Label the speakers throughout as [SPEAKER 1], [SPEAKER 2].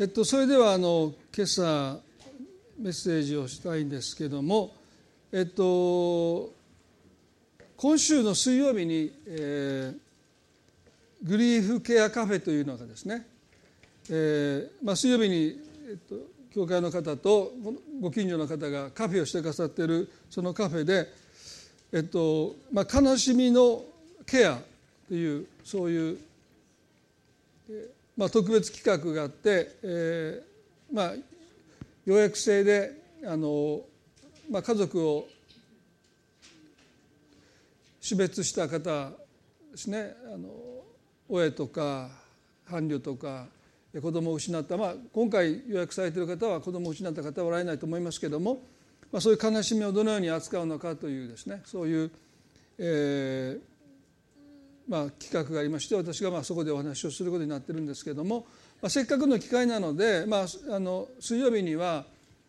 [SPEAKER 1] えっと、それではあの今朝メッセージをしたいんですけども、えっと、今週の水曜日に、えー、グリーフケアカフェというのがですね、えーまあ、水曜日に、えっと、教会の方とご近所の方がカフェをしてくださっているそのカフェで、えっとまあ、悲しみのケアというそういう、えーまあ、特別企画があって、えーまあ、予約制であの、まあ、家族を死別した方ですね。あの親とか伴侶とか子供を失った、まあ、今回予約されている方は子供を失った方はおられないと思いますけども、まあ、そういう悲しみをどのように扱うのかというですね。そういう、えーまあ、企画がありまして私がまあそこでお話をすることになってるんですけども、まあ、せっかくの機会なので、まあ、あの水曜日には、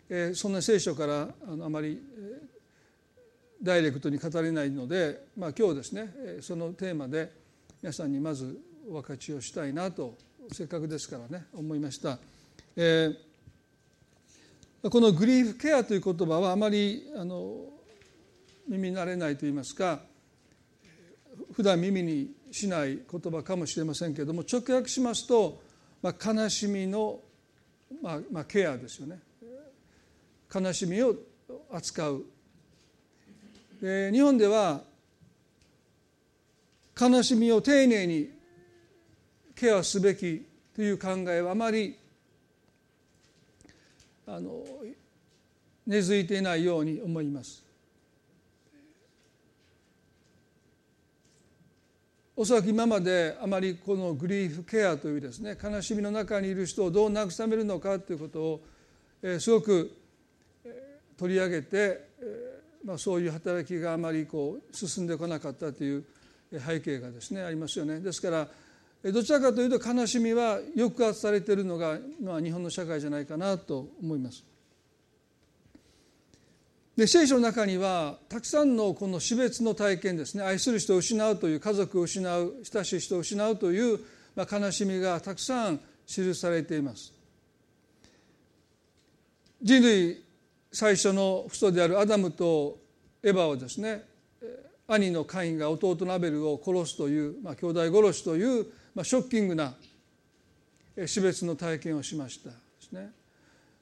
[SPEAKER 1] えー、そんな聖書からあのあまり、えー、ダイレクトに語れないので、まあ、今日ですねそのテーマで皆さんにまずお分かちをしたいなとせっかくですからね思いました。えー、このグリーフケアという言葉はあまりあの耳慣れないといいますか普段耳にしない言葉かもしれませんけれども直訳しますと、まあ、悲しみの、まあまあ、ケアですよね。悲しみを扱う。で日本では悲しみを丁寧にケアすべきという考えはあまりあの根付いていないように思います。おそらく今まであまりこのグリーフケアというですね悲しみの中にいる人をどう慰めるのかということを、すごく取り上げて、まあ、そういう働きがあまりこう進んでこなかったという背景がですねありますよね。ですからどちらかというと悲しみは抑圧されているのが、まあ、日本の社会じゃないかなと思います。で聖書の中にはたくさんのこの死別の体験ですね。愛する人を失うという家族を失う親しい人を失うという、まあ、悲しみがたくさん記されています。人類最初の父祖であるアダムとエバはですね兄のカインが弟のアベルを殺すという、まあ、兄弟殺しという、まあ、ショッキングな死別の体験をしましたですね、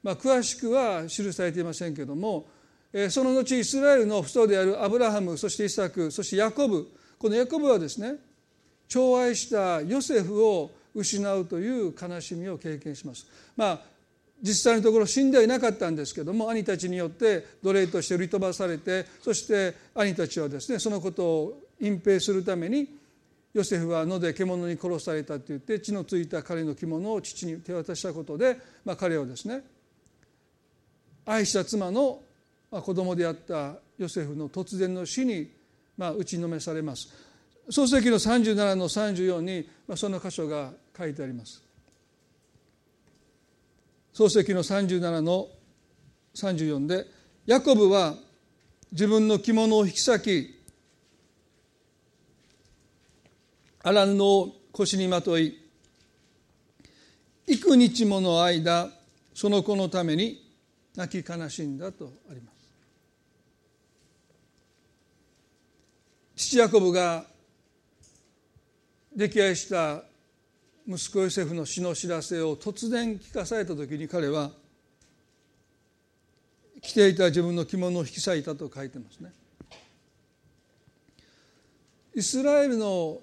[SPEAKER 1] まあ、詳しくは記されていませんけどもその後イスラエルの父祖であるアブラハムそしてイサクそしてヤコブこのヤコブはですね寵愛したヨセフを失うという悲しみを経験します。まあ実際のところ死んではいなかったんですけども兄たちによって奴隷として売り飛ばされてそして兄たちはですねそのことを隠蔽するためにヨセフは野で獣に殺されたと言って血のついた彼の着物を父に手渡したことで、まあ、彼をですね愛した妻のまあ、子供であったヨセフの突然の死に、まあ、打ちのめされます。創世記の37の34に、まあ、その箇所が書いてあります。創世記の37の34でヤコブは自分の着物を引き裂き荒布を腰にまとい幾日もの間その子のために泣き悲しんだとあります。父ヤコブが溺愛した息子ヨセフの死の知らせを突然聞かされた時に彼は着ていた自分の着物を引き裂いたと書いてますね。イスラエルの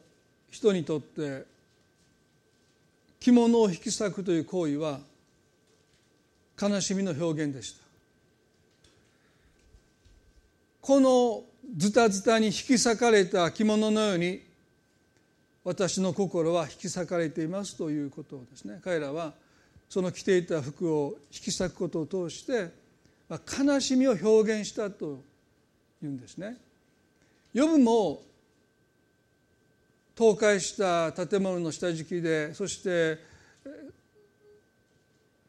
[SPEAKER 1] 人にとって着物を引き裂くという行為は悲しみの表現でした。このズタズタに引き裂かれた着物のように私の心は引き裂かれていますということをですね彼らはその着ていた服を引き裂くことを通して悲しみを表現したというんですね。ヨブも倒壊した建物の下敷きでそして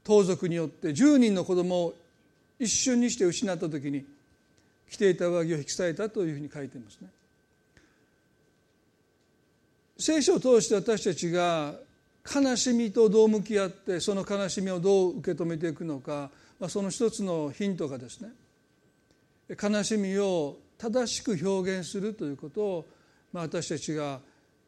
[SPEAKER 1] 盗賊によって10人の子供を一瞬にして失った時に着ていた上着を引き裂いたというふうに書いてますね。聖書を通して私たちが悲しみとどう向き合ってその悲しみをどう受け止めていくのか、まあ、その一つのヒントがですね悲しみを正しく表現するということを、まあ、私たちが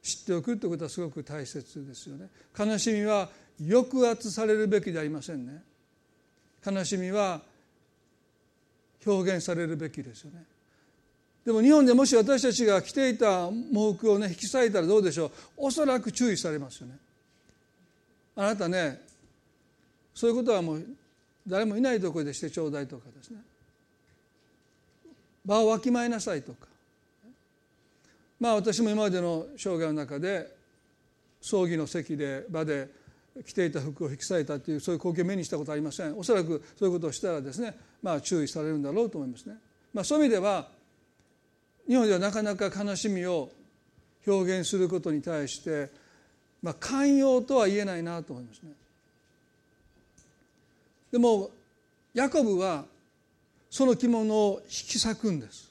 [SPEAKER 1] 知っておくということはすごく大切ですよね。悲しみは抑圧されるべきではありませんね。悲しみは表現されるべきですよね。でも日本でもし私たちが着ていた毛服をね引き裂いたらどうでしょうおそらく注意されますよね。あなたねそういうことはもう誰もいないところでしてちょうだいとかですね場をわきまえなさいとかまあ私も今までの生涯の中で葬儀の席で場で着ていた服を引き裂いたっていうそういう光景を目にしたことありませんおそらくそういうことをしたらですねまあ注意されるんだろうと思いますね、まあ、そういう意味では日本ではなかなか悲しみを表現することに対してまあ、寛容とは言えないなと思いますね。でもヤコブはその着物を引き裂くんです。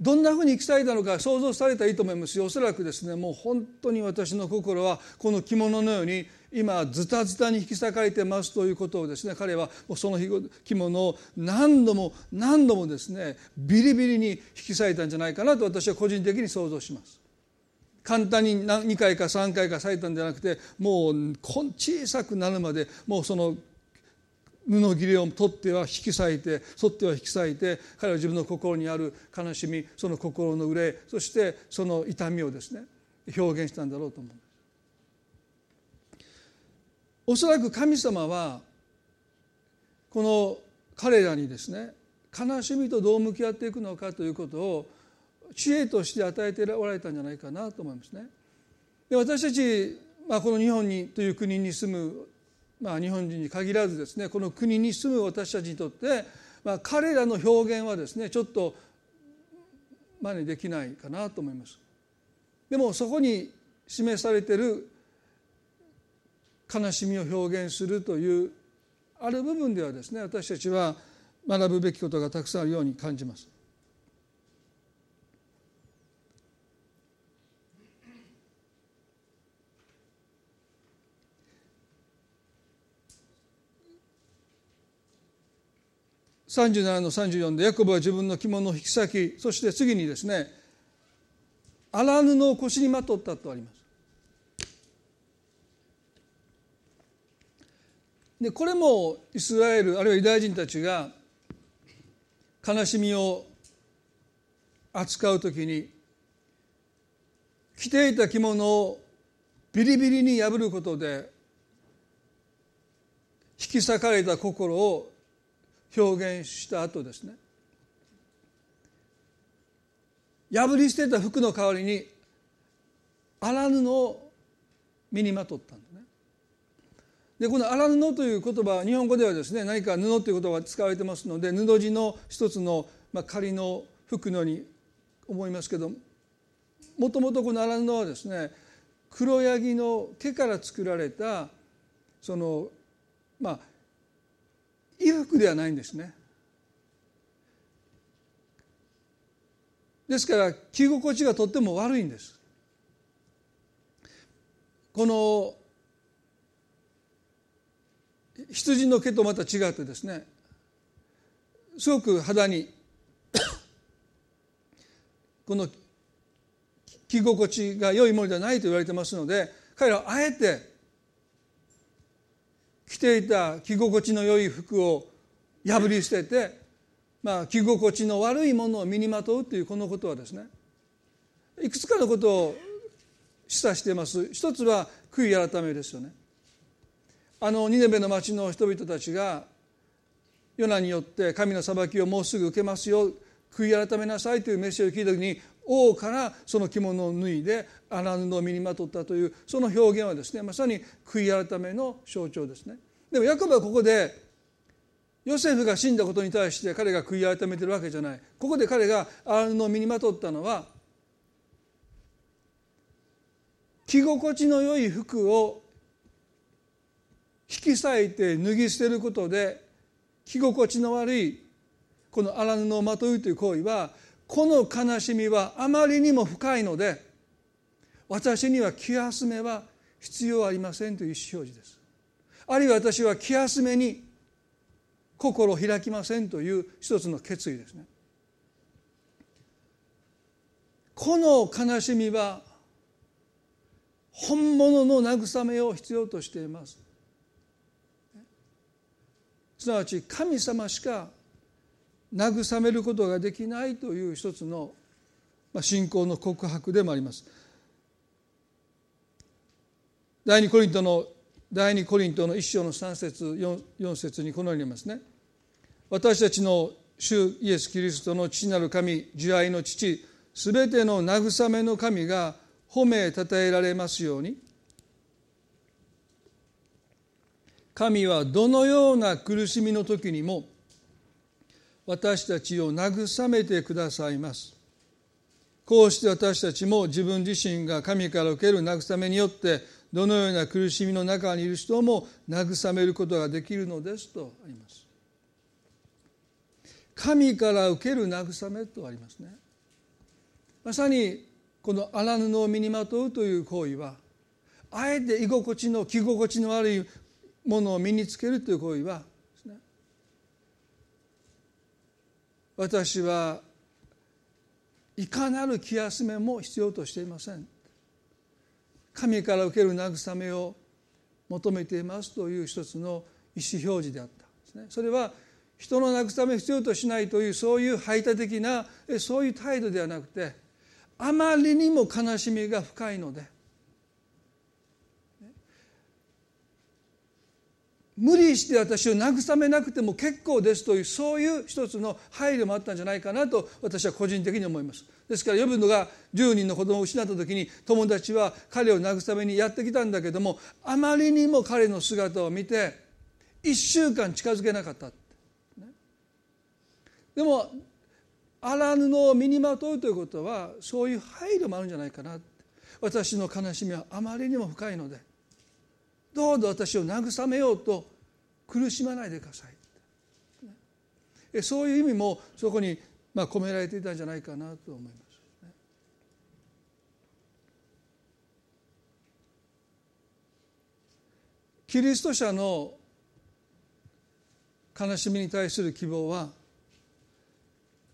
[SPEAKER 1] どんなふうに引き裂いたのか想像されたらいいと思いますしおそらくですねもう本当に私の心はこの着物のように今ズタズタに引き裂かれてますということをですね彼はもうその着物を何度も何度もですねビリビリに引き裂いたんじゃないかなと私は個人的に想像します。簡単に2回か3回か裂いたんじゃなくてもう小さくなるまでもうその布切れを取っては引き裂いて反っては引き裂いて彼は自分の心にある悲しみその心の憂いそしてその痛みをですね表現したんだろうと思うおそらく神様はこの彼らにですね悲しみとどう向き合っていくのかということを知恵として与えておられたんじゃないかなと思いますね。で私たち、まあ、この日本にという国に住む、まあ、日本人に限らずですねこの国に住む私たちにとって、まあ、彼らの表現はですねちょっと真似できないかなと思います。でもそこに示されている悲しみを表現するというある部分ではですね私たちは学ぶべきことがたくさんあるように感じます。37の34でヤコブは自分の着物を引き裂きそして次にですね荒布を腰にまとったとありますでこれもイスラエルあるいはユダヤ人たちが悲しみを扱う時に着ていた着物をビリビリに破ることで引き裂かれた心を表現した後ですね。破り捨てた服の代わりに荒布を身にまとったんでこの荒布という言葉日本語ではですね何か布という言葉が使われてますので布地の一つの、まあ、仮の服のように思いますけどもともとこの荒布はですね黒ヤギの毛から作られたそのまあ衣服ではないんですね。ですから着心地がとっても悪いんです。この羊の毛とまた違ってですねすごく肌に この着心地が良いものではないと言われてますので彼らはあえて着ていた着心地の良い服を破り捨てて、まあ、着心地の悪いものを身にまとうというこのことはですねいくつかのことを示唆しています。一つは悔い改めですよね。あのニネベの町の人々たちがヨナによって神の裁きをもうすぐ受けますよ悔い改めなさいというメッセージを聞いた時に王からその着物を脱いで荒布を身にまとったというその表現はですねまさに悔い改めの象徴ですね。でもヤコブはここでヨセフが死んだことに対して彼が悔い改めてるわけじゃない。ここで彼が荒布を身にまとったのは着心地の良い服を引き裂いて脱ぎ捨てることで着心地の悪いこの荒布をまとうという行為はこの悲しみはあまりにも深いので私には気休めは必要ありませんという意思表示です。あるいは私は気休めに心を開きませんという一つの決意ですね。この悲しみは本物の慰めを必要としています。すなわち神様しか慰めることができないという一つの信仰の告白でもあります。第二コリントの第二コリントの一章の三節四四節にこのように言いますね。私たちの主イエス・キリストの父なる神慈愛の父すべての慰めの神が褒めたたえられますように神はどのような苦しみの時にも私たちを慰めてくださいます。こうして私たちも自分自身が神から受ける慰めによってどのような苦しみの中にいる人も慰めることができるのですとあります。神から受ける慰めとありますね。まさにこの荒布を身にまとうという行為はあえて居心地の着心地の悪いものを身につけるという行為は私はいかなる気休めも必要としていません。神から受ける慰めを求めていますという一つの意思表示であったですね。それは人の慰めを必要としないというそういう排他的なそういう態度ではなくてあまりにも悲しみが深いので無理して私を慰めなくても結構ですというそういう一つの配慮もあったんじゃないかなと私は個人的に思います。ですから呼ぶのが10人の子供を失った時に友達は彼を慰めにやってきたんだけどもあまりにも彼の姿を見て1週間近づけなかったでも荒布を身にまとうということはそういう配慮もあるんじゃないかな私の悲しみはあまりにも深いのでどうぞ私を慰めようと苦しまないでくださいそういう意味もそこにまあ込められていたんじゃないかなと思います。キリスト者の悲しみに対する希望は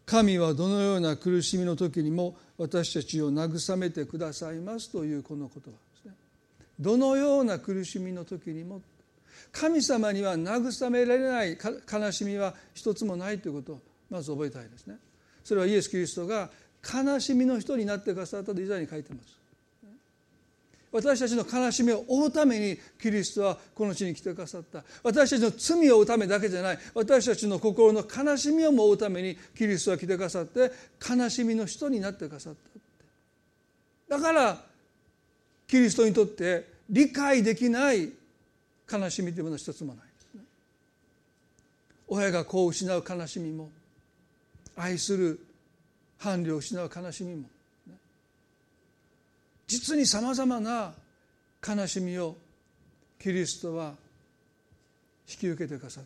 [SPEAKER 1] 神はどのような苦しみの時にも私たちを慰めてくださいますというこの言葉。どのような苦しみの時にも神様には慰められない悲しみは一つもないということをまず覚えたいですね。それはイエス・キリストが悲しみの人になってくださったとイザヤに書いてます。私たちの悲しみを負うためにキリストはこの地に来てくださった私たちの罪を負うためだけじゃない私たちの心の悲しみをも負うためにキリストは来てくださって悲しみの人になってくださっただからキリストにとって理解できない悲しみというものは一つもないですね親が子を失う悲しみも愛する伴侶を失う悲しみも実にさまざまな悲しみをキリストは引き受けてくださっ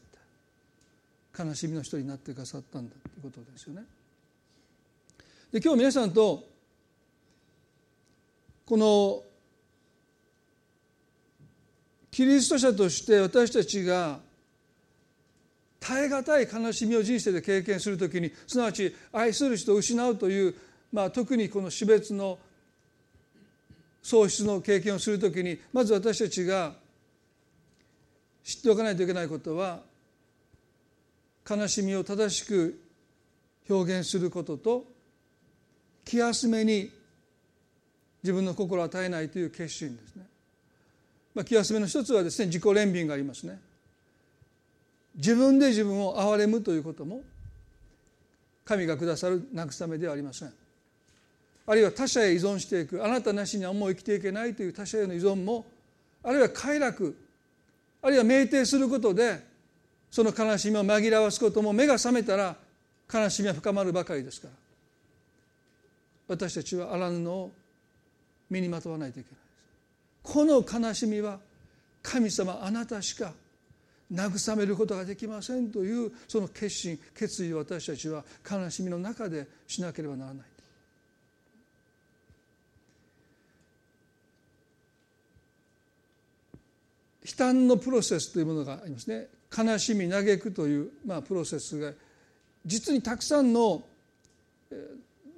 [SPEAKER 1] た悲しみの人になってくださったんだということですよね。で今日皆さんとこのキリスト者として私たちが耐え難い悲しみを人生で経験するときにすなわち愛する人を失うという、まあ、特にこの死別の喪失の経験をするときにまず私たちが知っておかないといけないことは悲しみを正しく表現することと気休めに自分の心を与えないという決心ですね。まあ、気休めの一つはですね自己憐憫がありますね。自分で自分を憐れむということも神がくださる慰めではありません。あるいは他者へ依存していくあなたなしにはもう生きていけないという他者への依存もあるいは快楽あるいは酩酊することでその悲しみを紛らわすことも目が覚めたら悲しみは深まるばかりですから私たちは荒布を身にまとわないといけないこの悲しみは神様あなたしか慰めることができませんというその決心決意を私たちは悲しみの中でしなければならない。悲嘆のプロセスというものがありますね悲しみ嘆くという、まあ、プロセスが実にたくさんの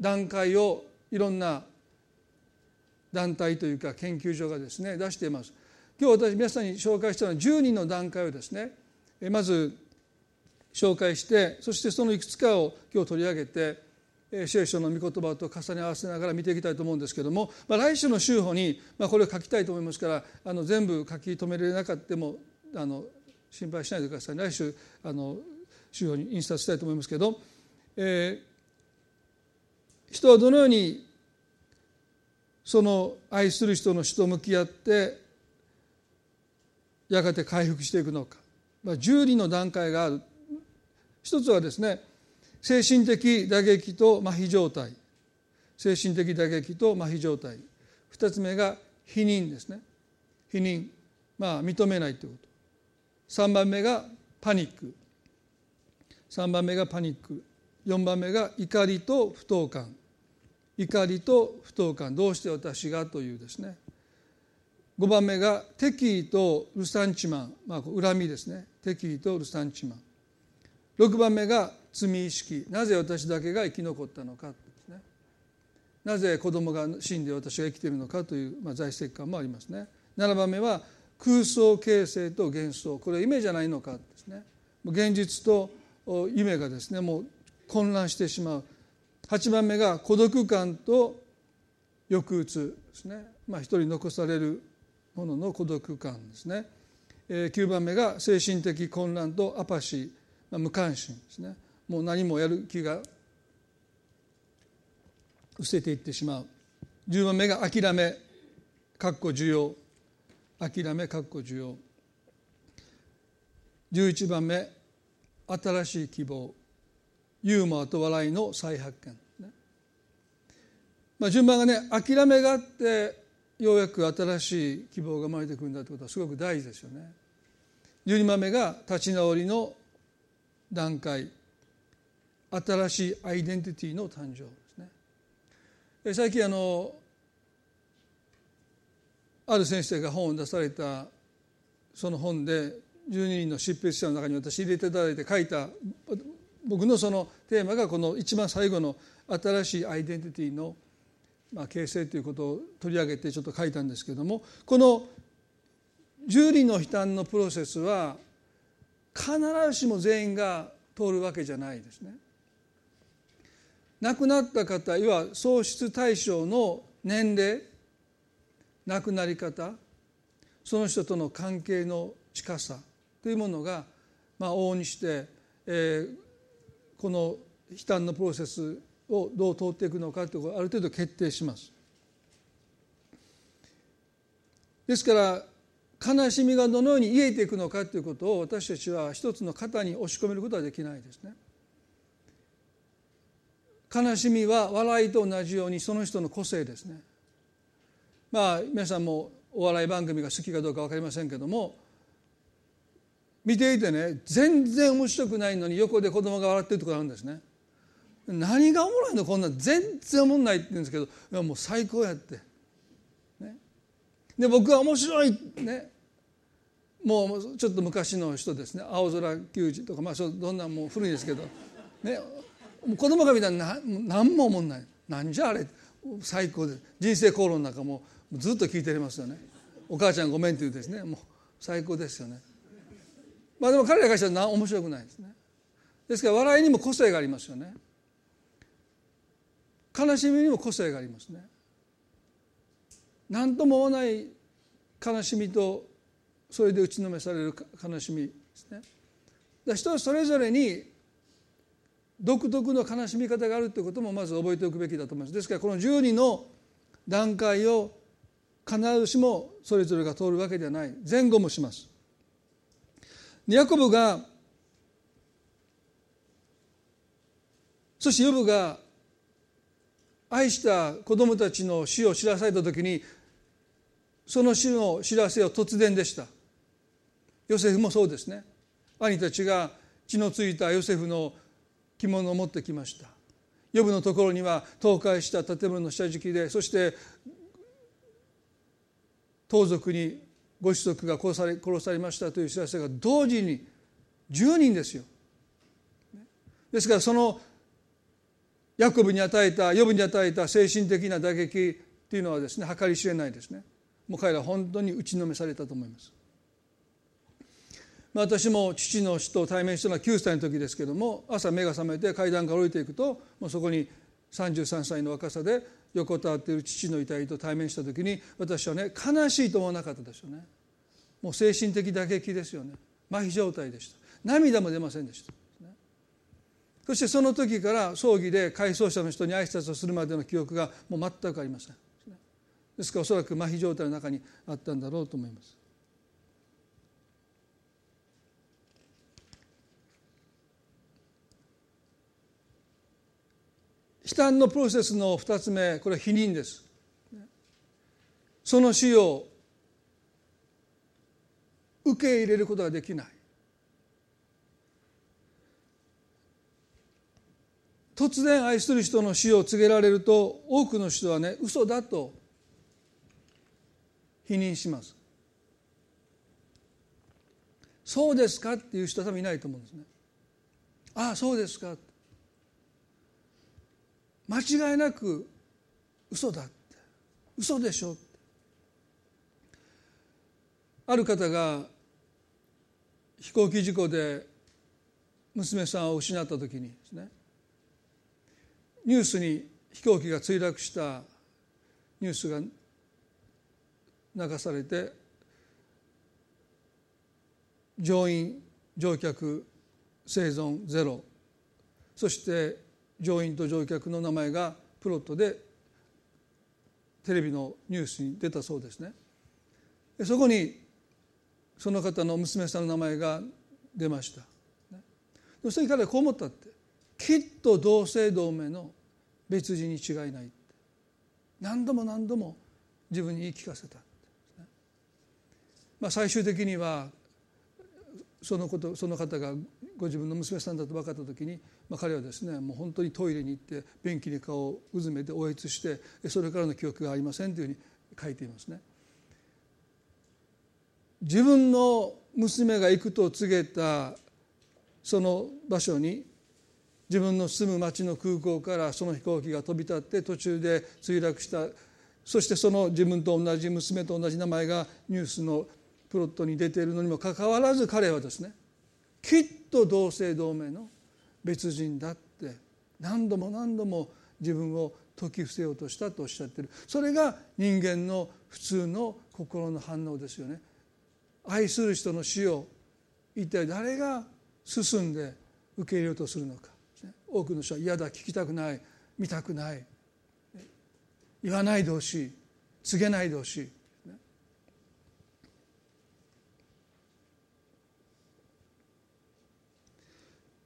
[SPEAKER 1] 段階をいろんな団体というか研究所がですね出しています。今日私皆さんに紹介したのは10人の段階をですねまず紹介してそしてそのいくつかを今日取り上げて聖書の御言葉と重ね合わせながら見ていきたいと思うんですけども、まあ、来週の週報に、まあ、これを書きたいと思いますからあの全部書き留められなかったもあの心配しないでください。来週あの週報に印刷したいと思いますけど、えー、人はどのようにその愛する人の死と向き合ってやがて回復していくのか、まあ、10人の段階がある。一つはですね精神的打撃と麻痺状態。精神的打撃と麻痺状態。二つ目が否認ですね。否認。まあ認めないということ。三番目がパニック。三番目がパニック。四番目が怒りと不当感。怒りと不当感どうして私がというですね。5番目が敵意とルサンチマン、まあ、恨みですね。敵意とルサンチマン。6番目が罪意識。なぜ私だけが生き残ったのかですね。なぜ子供が死んで私が生きているのかという、まあ、在籍感もありますね。7番目は空想形成と幻想。これは夢じゃないのかですね。現実と夢がですねもう混乱してしまう。8番目が孤独感と抑うつですね。まあ一人残されるものの孤独感ですね。9番目が精神的混乱とアパシー、まあ、無関心ですね。もう何もやる気が失せていってしまう。10番目が諦めかっこ需要。諦めかっこ需要。11番目新しい希望。ユーモアと笑いの再発見、ね。まあ、順番がね諦めがあってようやく新しい希望が生まれてくるんだということはすごく大事ですよね。12番目が立ち直りの段階。新しいアイデンティティの誕生ですね。最近あのある先生が本を出されたその本で12人の執筆者の中に私入れていただいて書いた僕のそのテーマがこの一番最後の新しいアイデンティティのまあ形成ということを取り上げてちょっと書いたんですけどもこの十人の悲嘆のプロセスは必ずしも全員が通るわけじゃないですね。亡くなった方いわ喪失対象の年齢亡くなり方その人との関係の近さというものが、まあ、往々にして、えー、この悲嘆のプロセスをどう通っていくのかということをある程度決定します。ですから悲しみがどのように癒えていくのかということを私たちは一つの型に押し込めることはできないですね。悲しみは笑いと同じようにその人の個性ですねまあ皆さんもお笑い番組が好きかどうか分かりませんけども見ていてね全然面白くないのに横で子供が笑ってるところあるんですね。何がおもろいのこんなん全然おもんないって言うんですけどいやもう最高やって、ね、で僕は面白いね。もうちょっと昔の人ですね。青空球児とかまあどんなんもう古いですけど。ね。子供が見たら何も思んない。なんじゃあれ。最高で。人生口論なんかもずっと聞いてりますよね。お母ちゃんごめんっていうですね。もう最高ですよね。まあでも彼らからしたら面白くないですね。ですから笑いにも個性がありますよね。悲しみにも個性がありますね。何とも思わない悲しみとそれで打ちのめされる悲しみですね。人それぞれに独特の悲しみ方があるということもまず覚えておくべきだと思います。ですからこの12の段階を必ずしもそれぞれが通るわけではない。前後もします。ヤコブがそしてヨブが愛した子供たちの死を知らされた時にその死の知らせは突然でした。ヨセフもそうですね。兄たちが血のついたヨセフの着物を持ってきました。ヨブのところには倒壊した建物の下敷きでそして盗賊にご子息が殺され殺されましたという知らせが同時に10人ですよ。ですからそのヤコブに与えたヨブに与えた精神的な打撃っていうのはですね計り知れないですねもう彼らは本当に打ちのめされたと思いますまあ私も父の死と対面したのは9歳の時ですけども朝目が覚めて階段から降りていくともうそこに33歳の若さで横たわっている父の遺体と対面した時に私はね悲しいと思わなかったでしょうね。もう精神的打撃ですよね。麻痺状態でした。涙も出ませんでした。そしてその時から葬儀で回想者の人に挨拶をするまでの記憶がもう全くありません。ですからおそらく麻痺状態の中にあったんだろうと思います。悲嘆のプロセスの2つ目これは否認です。その死を受け入れることができない。突然愛する人の死を告げられると多くの人はね嘘だと否認します。そうですかっていう人は多分いないと思うんですね。ああそうですか。間違いなく嘘だって。嘘でしょって。ある方が飛行機事故で娘さんを失った時にですねニュースに飛行機が墜落したニュースが流されて乗員乗客生存ゼロ。そして乗員と乗客の名前がプロットでテレビのニュースに出たそうですね。そこにその方の娘さんの名前が出ました。そして彼はこう思ったって。きっと同姓同名の別人に違いない何度も何度も自分に言い聞かせた、まあ、最終的にはそのことその方がご自分の娘さんだと分かった時に、まあ、彼はですねもう本当にトイレに行って便器に顔をうずめておえつしてそれからの記憶がありませんというふうに書いていますね。自分の娘が行くと告げたその場所に自分の住む町の空港からその飛行機が飛び立って途中で墜落したそしてその自分と同じ娘と同じ名前がニュースのプロットに出ているのにもかかわらず彼はですねきっと同姓同名の別人だって何度も何度も自分を説き伏せようとしたとおっしゃってる。それが人間の普通の心の反応ですよね。愛する人の死を一体誰が進んで受け入れようとするのか。多くの人は嫌だ聞きたくない見たくない言わないでほしい告げないでほしい。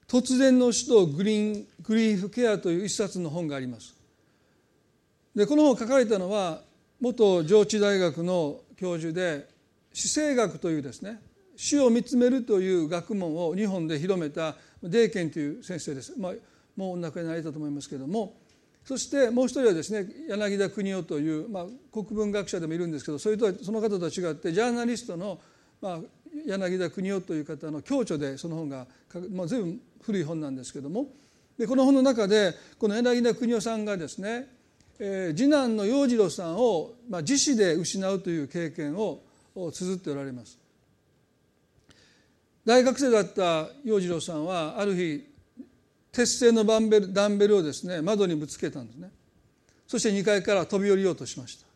[SPEAKER 1] 突然の死とグリーングリーフケアという一冊の本があります。でこの本を書かれたのは元上智大学の教授で死生学というですね死を見つめるという学問を日本で広めたデーケンという先生です、まあ、もうお亡くなりになれたと思いますけれども。そしてもう一人はですね柳田邦夫という、まあ、国文学者でもいるんですけどそれとはその方とは違ってジャーナリストの、まあ、柳田邦夫という方の共著でその本が、まあ、随分古い本なんですけども。でこの本の中でこの柳田邦夫さんがですね、えー、次男の洋次郎さんを、まあ、自死で失うという経験を綴っておられます。大学生だった洋次郎さんはある日鉄製のダンベルダンベルをですね窓にぶつけたんですね。そして2階から飛び降りようとしました、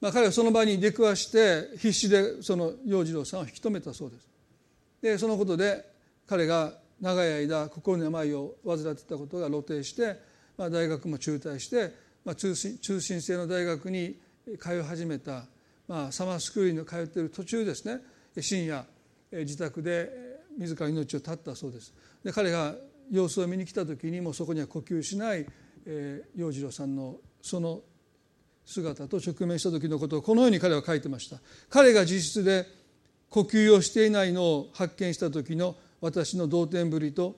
[SPEAKER 1] まあ、彼はその場に出くわして必死でその洋次郎さんを引き止めたそうです。でそのことで彼が長い間心の病を患っていたことが露呈して、まあ、大学も中退して、まあ、通信通信制の大学に通い始めた、まあ、サマースクールに通っている途中ですね。深夜自宅で自ら命を絶ったそうです。で彼が様子を見に来た時にもそこには呼吸しない、えー、洋次郎さんのその姿と直面した時のことをこのように彼は書いてました。彼が自室で呼吸をしていないのを発見した時の私の動転ぶりと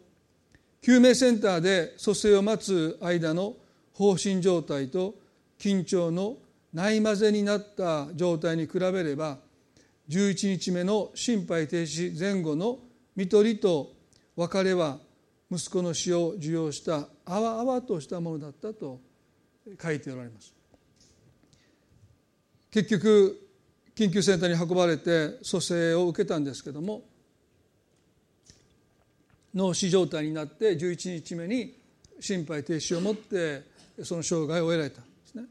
[SPEAKER 1] 救命センターで蘇生を待つ間の放心状態と緊張のないまぜになった状態に比べれば11日目の心肺停止前後の看取りと別れは息子の死を受容したあわあわとしたものだったと書いておられます。結局緊急センターに運ばれて蘇生を受けたんですけども脳死状態になって11日目に心肺停止を持ってその生涯を得られたんですね。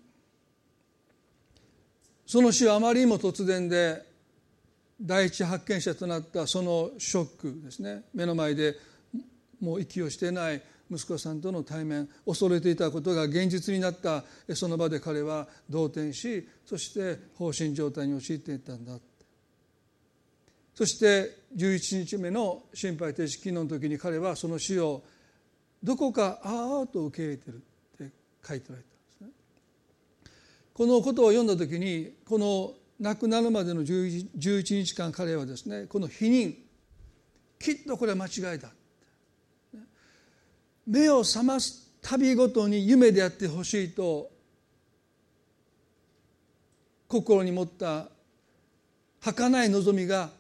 [SPEAKER 1] その死はあまりにも突然で第一発見者となったそのショックですね。目の前でもう息をしてない息子さんとの対面恐れていたことが現実になった。その場で彼は動転しそして放心状態に陥っていったんだそして11日目の心肺停止機能の時に彼はその死をどこかああと受け入れてるって書いてられたんですね。このことを読んだ時にこの亡くなるまでの11日間彼はですねこの否認きっとこれは間違いだ目を覚ます旅ごとに夢であってほしいと心に持った儚い望みが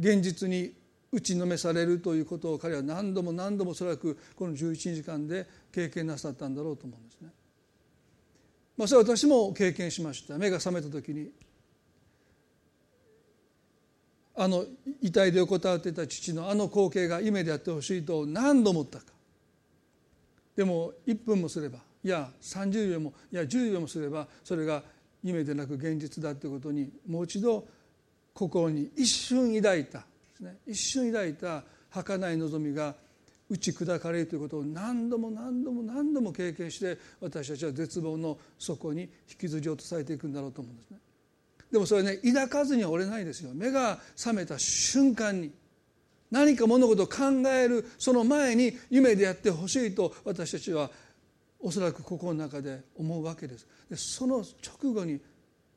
[SPEAKER 1] 現実に打ちのめされるということを彼は何度も何度もおそらくこの11時間で経験なさったんだろうと思うんですね。まあ、それは私も経験しました目が覚めた時にあの遺体で横たわっていた父のあの光景が夢であってほしいと何度思ったかでも1分もすればいや30秒もいや10秒もすればそれが夢でなく現実だということにもう一度心に一瞬抱いたですね。一瞬抱いた儚い望みが打ち砕かれるということを何度も何度も何度も経験して私たちは絶望の底に引きずり落とされていくんだろうと思うんですね。でもそれね抱かずには折れないですよ。目が覚めた瞬間に何か物事を考えるその前に夢でやってほしいと私たちはおそらく心の中で思うわけです。でその直後に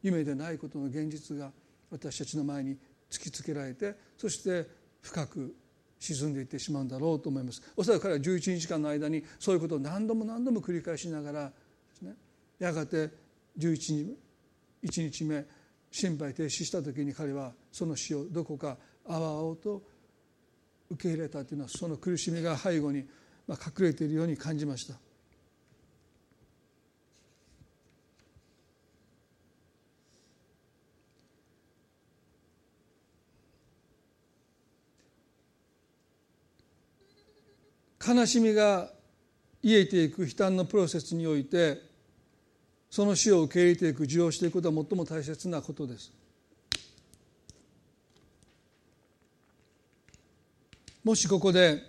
[SPEAKER 1] 夢でないことの現実が私たちの前に突きつけられてそして深く沈んでいってしまうんだろうと思いますおそらく彼は11日間の間にそういうことを何度も何度も繰り返しながらですねやがて11日目心肺停止した時に彼はその死をどこかあわあわと受け入れたというのはその苦しみが背後に隠れているように感じました。悲しみが癒えていく悲嘆のプロセスにおいてその死を受け入れていく受容していくことは最も大切なことです。もしここで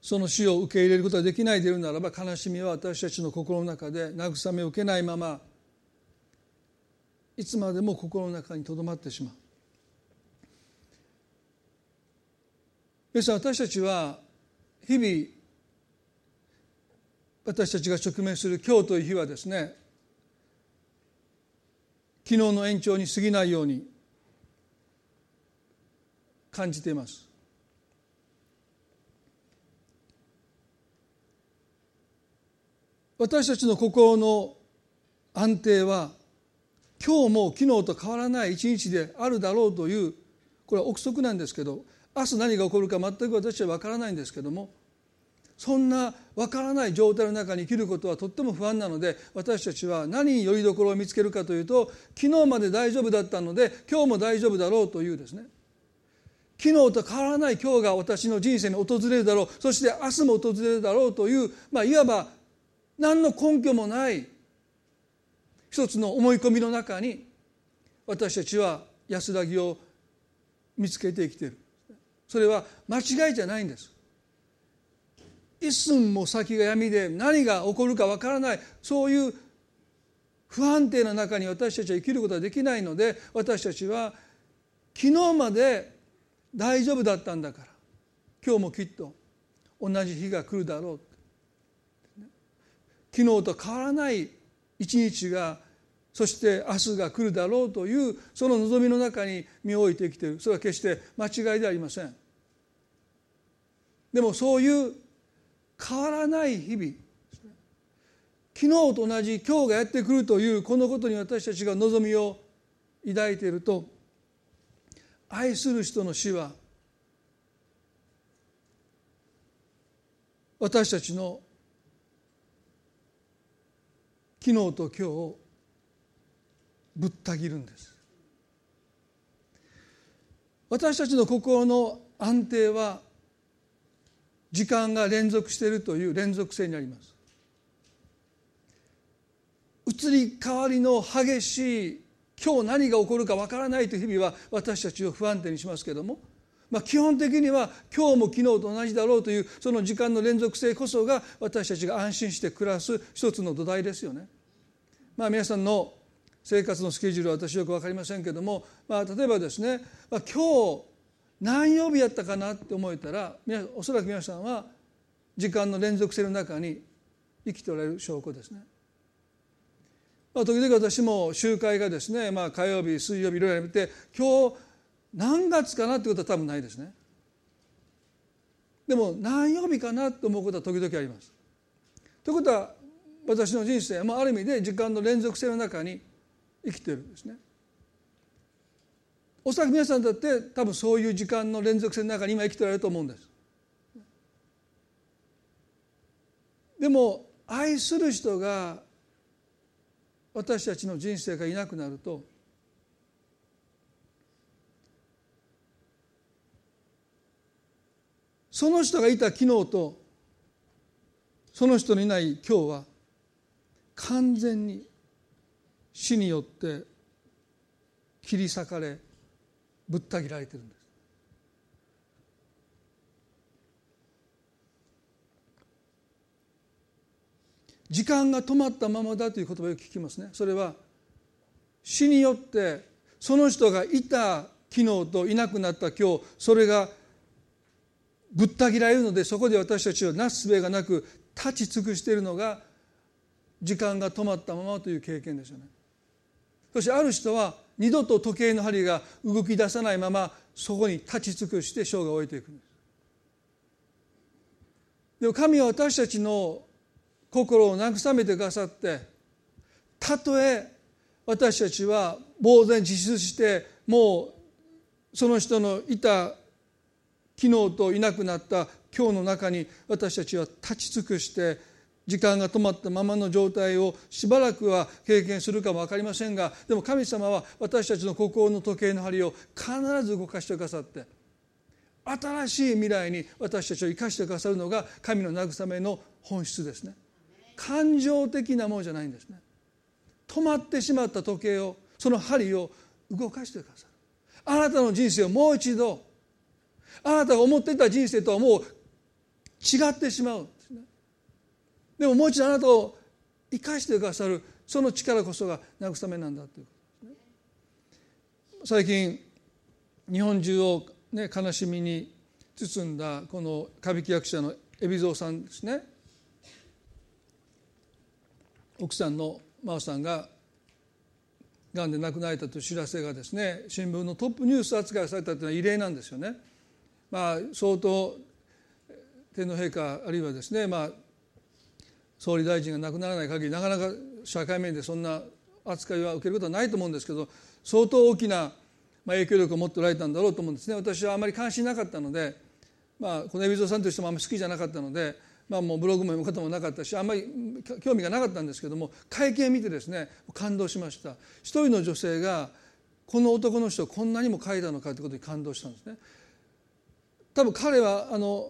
[SPEAKER 1] その死を受け入れることができないでいるならば悲しみは私たちの心の中で慰めを受けないままいつまでも心の中にとどまってしまう。皆さん私たちは日々私たちが直面する今日という日はですね昨日の延長に過ぎないように感じています。私たちの心の安定は今日も昨日と変わらない一日であるだろうというこれは憶測なんですけど明日何が起こるか全く私は分からないんですけどもそんな分からない状態の中に生きることはとっても不安なので私たちは何によりどころを見つけるかというと昨日まで大丈夫だったので今日も大丈夫だろうというですね。昨日と変わらない今日が私の人生に訪れるだろう。そして明日も訪れるだろうという、まあ、いわば何の根拠もない一つの思い込みの中に私たちは安らぎを見つけて生きている。それは間違いじゃないんです。一寸も先が闇で何が起こるかわからない。そういう不安定な中に私たちは生きることはできないので私たちは昨日まで大丈夫だったんだから。今日もきっと同じ日が来るだろう。昨日と変わらない一日がそして明日が来るだろうというその望みの中に身を置いて生きている。それは決して間違いではありません。でもそういう変わらない日々。昨日と同じ今日がやってくるというこのことに私たちが望みを抱いていると愛する人の死は私たちの昨日と今日をぶった切るんです。私たちの心の安定は時間が連続しているという連続性にあります移り変わりの激しい今日何が起こるかわからないという日々は私たちを不安定にしますけども、まあ、基本的には今日も昨日と同じだろうというその時間の連続性こそが私たちが安心して暮らす一つの土台ですよね。まあ、皆さんの生活のスケジュールは私よく分かりませんけども、まあ、例えばですね、まあ、今日何曜日やったかなって思えたらおそらく皆さんは時間の連続性の中に生きておられる証拠ですね。まあ、時々私も集会がですね、まあ、火曜日水曜日いろいろやめて今日何月かなってことは多分ないですね。でも何曜日かなと思うことは時々あります。ということは私の人生もある意味で時間の連続性の中に生きてるんですね。おそらく皆さんだって多分そういう時間の連続性の中に今生きておられると思うんです。でも愛する人が私たちの人生がいなくなるとその人がいた昨日とその人のいない今日は完全に死によって切り裂かれぶった切られてるんです。時間が止まったままだという言葉を聞きますね。それは死によってその人がいた昨日といなくなった今日それがぶった切られるのでそこで私たちはなすすべがなく立ち尽くしているのが時間が止まったままという経験ですよね。そしてある人は二度と時計の針が動き出さないままそこに立ち尽くして生涯を終えていくんです。でも神は私たちの心を慰めてくださってたとえ私たちは呆然自失してもうその人のいた昨日といなくなった今日の中に私たちは立ち尽くして時間が止まったままの状態をしばらくは経験するかも分かりませんがでも神様は私たちの心の時計の針を必ず動かしてくださって新しい未来に私たちを生かしてくださるのが神の慰めの本質ですね。感情的なものじゃないんですね。止まってしまった時計をその針を動かしてくださる。あなたの人生をもう一度あなたが思っていた人生とはもう違ってしまう。でももう一度あなたを生かしてくださるその力こそが慰めなんだということですね最近日本中を、ね、悲しみに包んだこの歌舞伎役者の海老蔵さんですね奥さんの真央さんががんで亡くなられたという知らせがですね新聞のトップニュース扱いされたというのは異例なんですよね。まあ、相当天皇陛下あるいはですね、まあ、総理大臣が亡くならない限りなかなか社会面でそんな扱いは受けることはないと思うんですけど相当大きな影響力を持っておられたんだろうと思うんですね私はあまり関心なかったので、まあ、この海老蔵さんという人もあんまり好きじゃなかったので、まあ、もうブログも読むこともなかったしあんまり興味がなかったんですけども会見を見てですね感動しました一人の女性がこの男の人をこんなにも書いたのかということに感動したんですね。多分彼はあの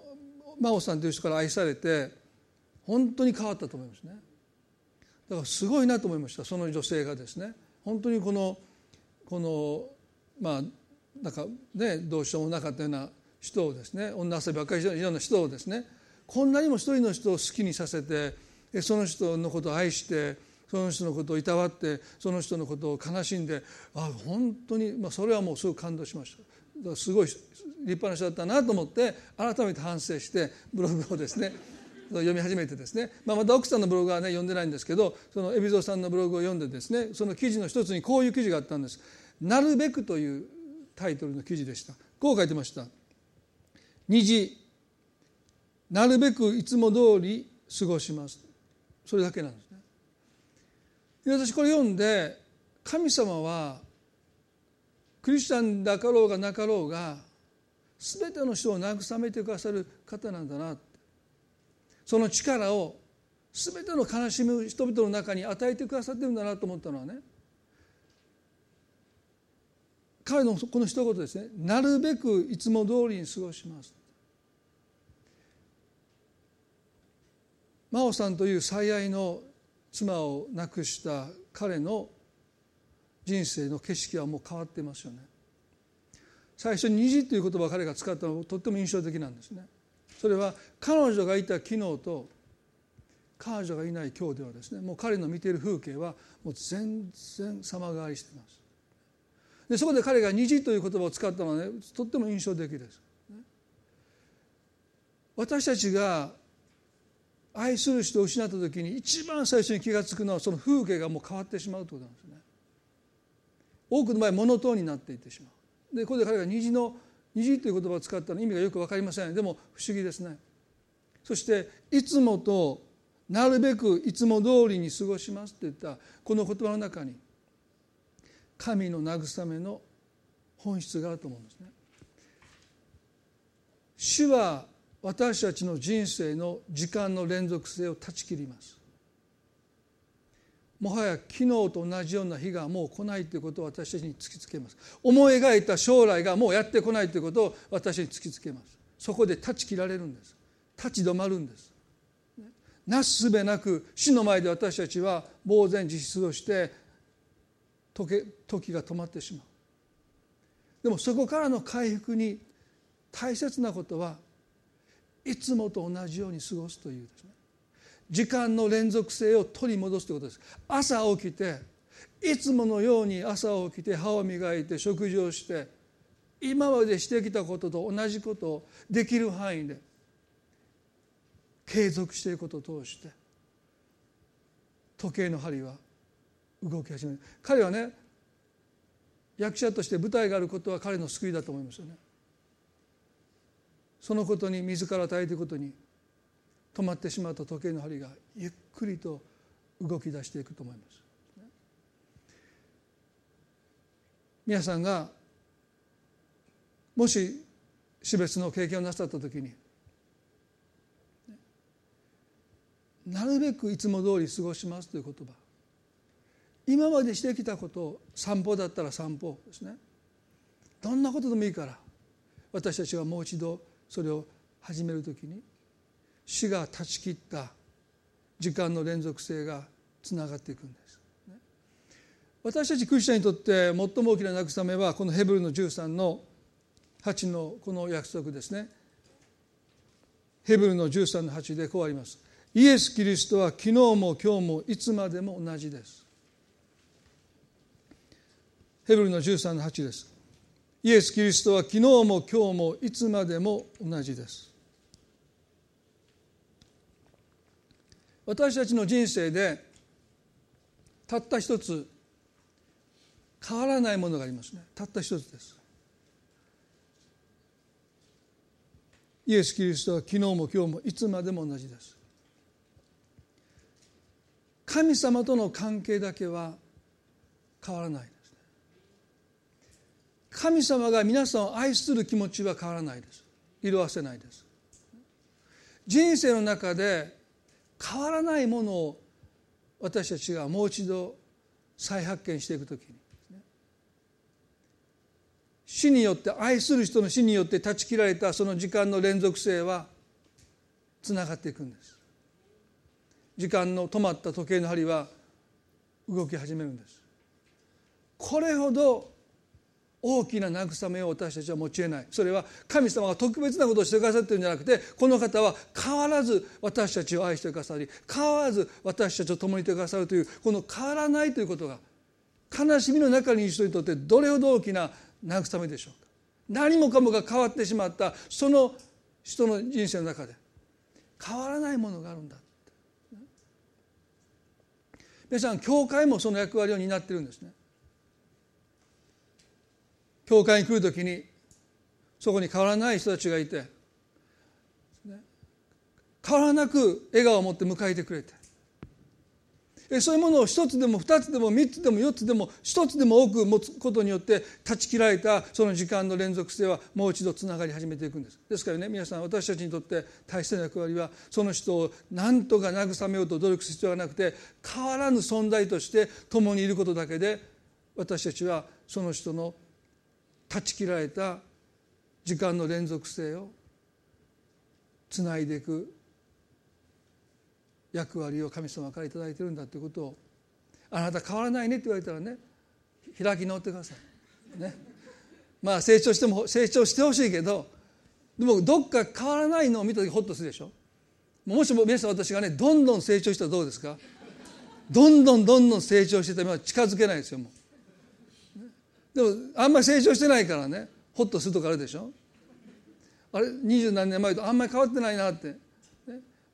[SPEAKER 1] 真央さんという人から愛されて本当に変わったと思いますね。だからすごいなと思いましたその女性がですね。本当にこのこのまあなんかねどうしようもなかったような人をですね女遊びばっかりしたような人をですねこんなにも一人の人を好きにさせてその人のことを愛してその人のことをいたわってその人のことを悲しんであ本当に、まあ、それはもうすごく感動しました。すごい立派な人だったなと思って改めて反省してブログをですね読み始めてですね、まあ、また奥さんのブログはね読んでないんですけどその海老蔵さんのブログを読んでですねその記事の一つにこういう記事があったんです「なるべく」というタイトルの記事でした。こう書いてました「虹なるべくいつも通り過ごします」それだけなんですね。私これ読んで神様はクリスチャンだかろうがなかろうが全ての人を慰めてくださる方なんだな。その力を全ての悲しむ人々の中に与えてくださってるんだなと思ったのはね彼のこの一言ですね。なるべくいつも通りに過ごします。真央さんという最愛の妻を亡くした彼の人生の景色はもう変わってますよね。最初に「虹」という言葉を彼が使ったのはとっても印象的なんですね。それは彼女がいた昨日と彼女がいない今日ではですねもう彼の見ている風景はもう全然様変わりしています。でそこで彼が「虹」という言葉を使ったのはねとっても印象的です。私たちが愛する人を失った時に一番最初に気が付くのはその風景がもう変わってしまうということなんですね。多くの場合モノトーンになっていってしまう。でここで彼が虹の虹という言葉を使ったの意味がよく分かりません。でも不思議ですね。そしていつもとなるべくいつも通りに過ごしますって言ったこの言葉の中に神の慰めの本質があると思うんですね。主は私たちの人生の時間の連続性を断ち切ります。もはや昨日と同じような日がもう来ないということを私たちに突きつけます。思い描いた将来がもうやってこないということを私に突きつけます。そこで断ち切られるんです。立ち止まるんです。なすすべなく死の前で私たちは呆然自失をして時時が止まってしまう。でもそこからの回復に大切なことはいつもと同じように過ごすというですね。時間の連続性を取り戻すということです。朝起きていつものように朝起きて歯を磨いて食事をして今までしてきたことと同じことをできる範囲で継続していくことを通して時計の針は動き始める。彼はね役者として舞台があることは彼の救いだと思いますよね。そのことに自ら与えていくことに止まってしまった時計の針がゆっくりと動き出していくと思います。皆さんがもし死別の経験をなさった時になるべくいつも通り過ごしますという言葉。今までしてきたことを散歩だったら散歩ですね。どんなことでもいいから私たちがもう一度それを始める時に死が断ち切った時間の連続性がつながっていくんです。私たちクリスチャンにとって最も大きな慰めはこのヘブルの13の8のこの約束ですね。ヘブルの13の8でこうあります。イエス・キリストは昨日も今日もいつまでも同じです。ヘブルの13の8です。イエス・キリストは昨日も今日もいつまでも同じです。私たちの人生でたった一つ変わらないものがありますね。たった一つです。イエス・キリストは昨日も今日もいつまでも同じです。神様との関係だけは変わらないですね。神様が皆さんを愛する気持ちは変わらないです。色あせないです。人生の中で変わらないものを私たちがもう一度再発見していくときに。死によって愛する人の死によって断ち切られたその時間の連続性はつながっていくんです。時間の止まった時計の針は動き始めるんです。これほど大きな慰めを私たちは持ち得ない。それは神様が特別なことをしてくださってるんじゃなくてこの方は変わらず私たちを愛してくださり変わらず私たちを共にいてくださるというこの変わらないということが悲しみの中にいる人にとってどれほど大きな慰めでしょうか。何もかもが変わってしまったその人の人生の中で変わらないものがあるんだ皆さん教会もその役割を担ってるんですね。教会に来る時にそこに変わらない人たちがいて変わらなく笑顔を持って迎えてくれて。そういうものを一つでも二つでも三つでも四つでも一つでも多く持つことによって断ち切られたその時間の連続性はもう一度つながり始めていくんです。ですからね皆さん私たちにとって大切な役割はその人を何とか慰めようと努力する必要がなくて変わらぬ存在として共にいることだけで私たちはその人の断ち切られた時間の連続性をつないでいく役割を神様から頂いてるんだということをあなた変わらないねって言われたらね開き直ってください。ね、まあ成長しても成長してほしいけどでもどっか変わらないのを見た時ホッとするでしょ。もしも皆さん私がねどんどん成長したらどうですか？どんどんどんどん成長してたら近づけないですよもう。でもあんまり成長してないからね。ホッとするとかあるでしょ？あれ二十何年前とあんまり変わってないなって。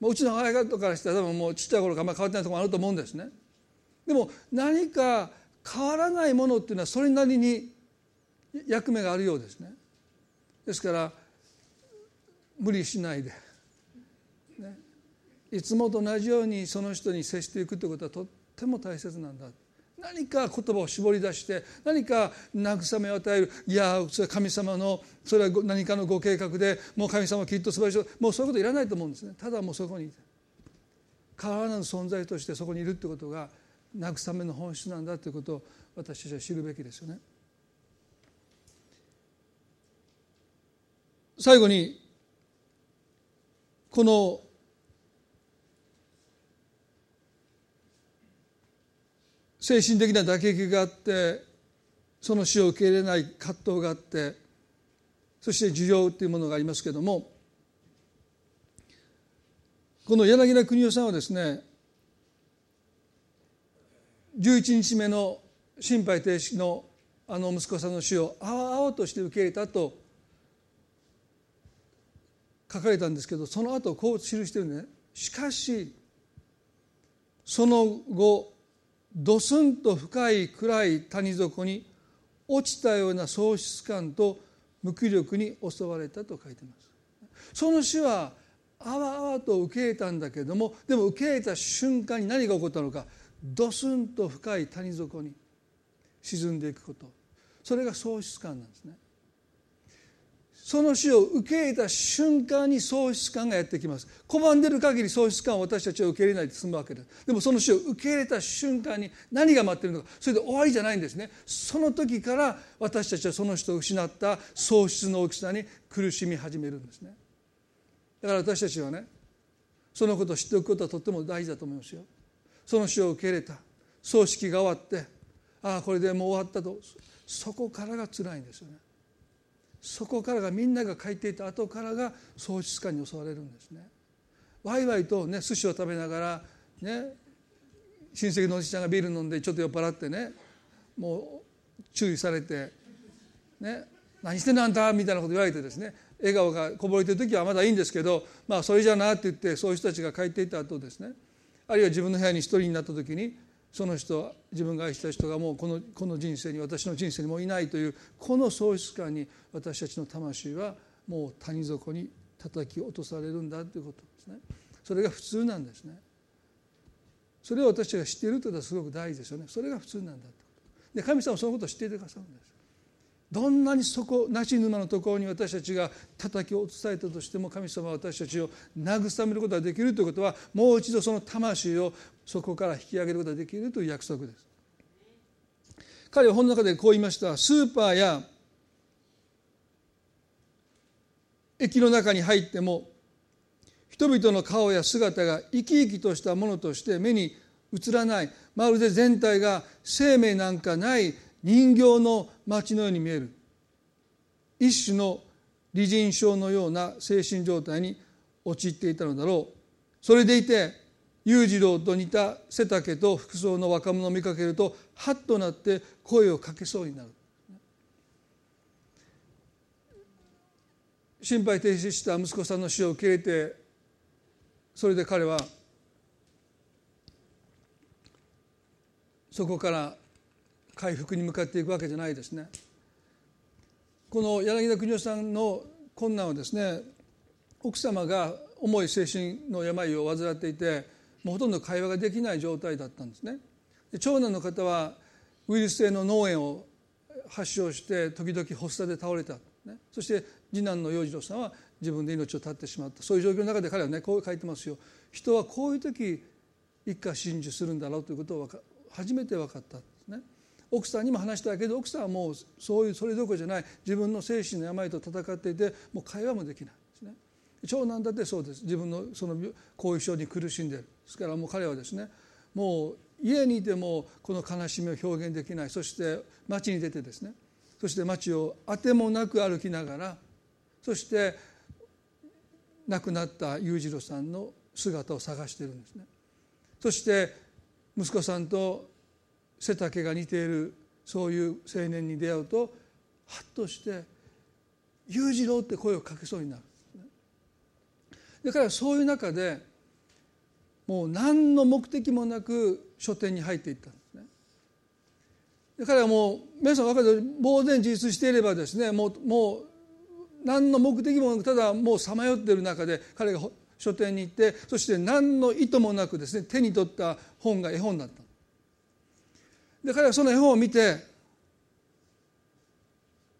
[SPEAKER 1] うちの母親からしたら多分もうちっちゃい頃からあんまり変わってないところもあると思うんですね。でも何か変わらないものっていうのはそれなりに役目があるようですね。ですから無理しないで、ね、いつもと同じようにその人に接していくということはとっても大切なんだ。何か言葉を絞り出して何か慰めを与えるいやそれは神様のそれは何かのご計画でもう神様はきっと素晴らしいもうそういうこといらないと思うんですねただもうそこに変わらぬ存在としてそこにいるってことが慰めの本質なんだということを私たちは知るべきですよね。最後にこの精神的な打撃があってその死を受け入れない葛藤があってそして需要というものがありますけれどもこの柳田邦夫さんはですね11日目の心肺停止のあの息子さんの死をあわあわとして受け入れたと書かれたんですけどその後こう記してるね。しかしその後ドスンと深い暗い谷底に落ちたような喪失感と無気力に襲われたと書いてます。その死はあわあわと受け入れたんだけれどもでも受け入れた瞬間に何が起こったのか。ドスンと深い谷底に沈んでいくこと。それが喪失感なんですね。その死を受け入れた瞬間に喪失感がやってきます。拒んでる限り喪失感を私たちは受け入れないで済むわけです。でもその死を受け入れた瞬間に何が待ってるのか。それで終わりじゃないんですね。その時から私たちはその人を失った喪失の大きさに苦しみ始めるんですね。だから私たちはねそのことを知っておくことはとっても大事だと思いますよ。その死を受け入れた。葬式が終わってああこれでもう終わったと。そこからが辛いんですよね。そこからがみんなが書いていた後からが喪失感に襲われるんですね。ワイワイとね寿司を食べながらね親戚のおじちゃんがビール飲んでちょっと酔っ払ってねもう注意されてね何してんのあんたみたいなこと言われてですね笑顔がこぼれてる時はまだいいんですけどまあそれじゃなって言ってそういう人たちが帰っていった後ですねあるいは自分の部屋に一人になった時にその人自分が愛した人がもうこのこの人生に私の人生にもいないというこの喪失感に私たちの魂はもう谷底に叩き落とされるんだということですね。それが普通なんですね。それを私たちが知っているというのはすごく大事ですよね。それが普通なんだと。で神様はそのことを知っていてくださるんです。どんなに底なし沼のところに私たちが叩き落とされたとしても神様は私たちを慰めることができるということはもう一度その魂をそこから引き上げることができるという約束です。彼は本の中でこう言いました。スーパーや駅の中に入っても人々の顔や姿が生き生きとしたものとして目に映らない。まるで全体が生命なんかない人形の町のように見える。一種の理人症のような精神状態に陥っていたのだろう。それでいて裕次郎と似た背丈と服装の若者を見かけるとハッとなって声をかけそうになる心肺停止した息子さんの死を受け入れてそれで彼はそこから回復に向かっていくわけじゃないですね。この柳田邦夫さんの困難はですね奥様が重い精神の病を患っていてもうほとんど会話ができない状態だったんですね。で長男の方はウイルス性の脳炎を発症して時々発作で倒れた、ね、そして次男の洋次郎さんは自分で命を絶ってしまった。そういう状況の中で彼はねこう書いてますよ。人はこういう時一家心中するんだろうということを初めて分かったんですね。奥さんにも話したけど奥さんはもうそういうそれどころじゃない。自分の精神の病と戦っていてもう会話もできないですね。長男だってそうです。自分のその後遺症に苦しんでる。ですからもう彼はですねもう家にいてもこの悲しみを表現できない。そして街に出てですね。そして街をあてもなく歩きながらそして亡くなった裕次郎さんの姿を探しているんですね。そして息子さんと背丈が似ているそういう青年に出会うとハッとして「裕次郎」って声をかけそうになるだからそういう中でもう何の目的もなく書店に入っていったんですね。で彼はもう皆さん分かるように呆然自立していればですねもうもう何の目的もなくただもうさまよっている中で彼が書店に行ってそして何の意図もなくですね手に取った本が絵本だったで彼はその絵本を見て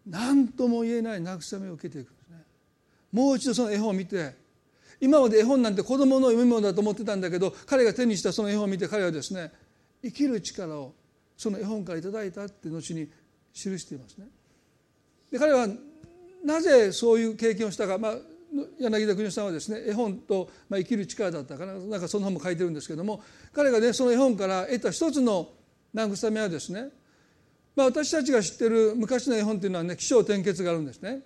[SPEAKER 1] 何とも言えない慰めを受けていくんですねもう一度その絵本を見て今まで絵本なんて子供の読み物だと思ってたんだけど彼が手にしたその絵本を見て彼はですね生きる力をその絵本から頂いたって後に記していますね。で彼はなぜそういう経験をしたか、まあ、柳田邦さんはですね絵本と、まあ、生きる力だったかななんかその本も書いてるんですけども彼がねその絵本から得た一つの慰めはですね、まあ、私たちが知ってる昔の絵本っていうのはね起承転結があるんですね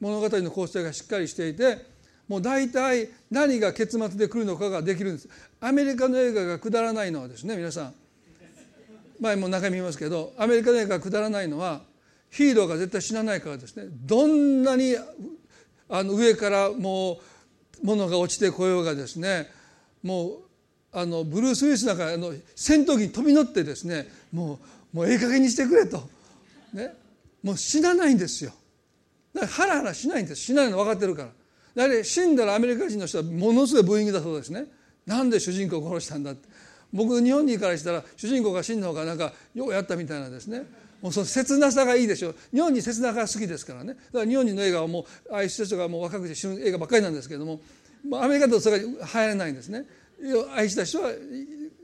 [SPEAKER 1] 物語の構成がしっかりしていてもう大体何が結末で来るのかができるんです。アメリカの映画がくだらないのはですね皆さん。前も中身見ますけどアメリカの映画がくだらないのはヒーローが絶対死なないからですね。どんなにあの上からもう物が落ちてこようがですねもうあのブルース・ウィスなんかあの戦闘機に飛び乗ってですねもうもうええ加減にしてくれと、ね、もう死なないんですよ。だからハラハラしないんです。死なないの分かってるから。やはり死んだらアメリカ人の人はものすごいブーイングだそうですね。なんで主人公を殺したんだって。僕日本にからしたら主人公が死んだ方がなんかようやったみたいなですね。もうその切なさがいいでしょう。日本に切なさが好きですからね。だから日本人の映画はもうああいう人がもう若くて死ぬ映画ばっかりなんですけども。アメリカだとそれが流行らないんですね。愛した人は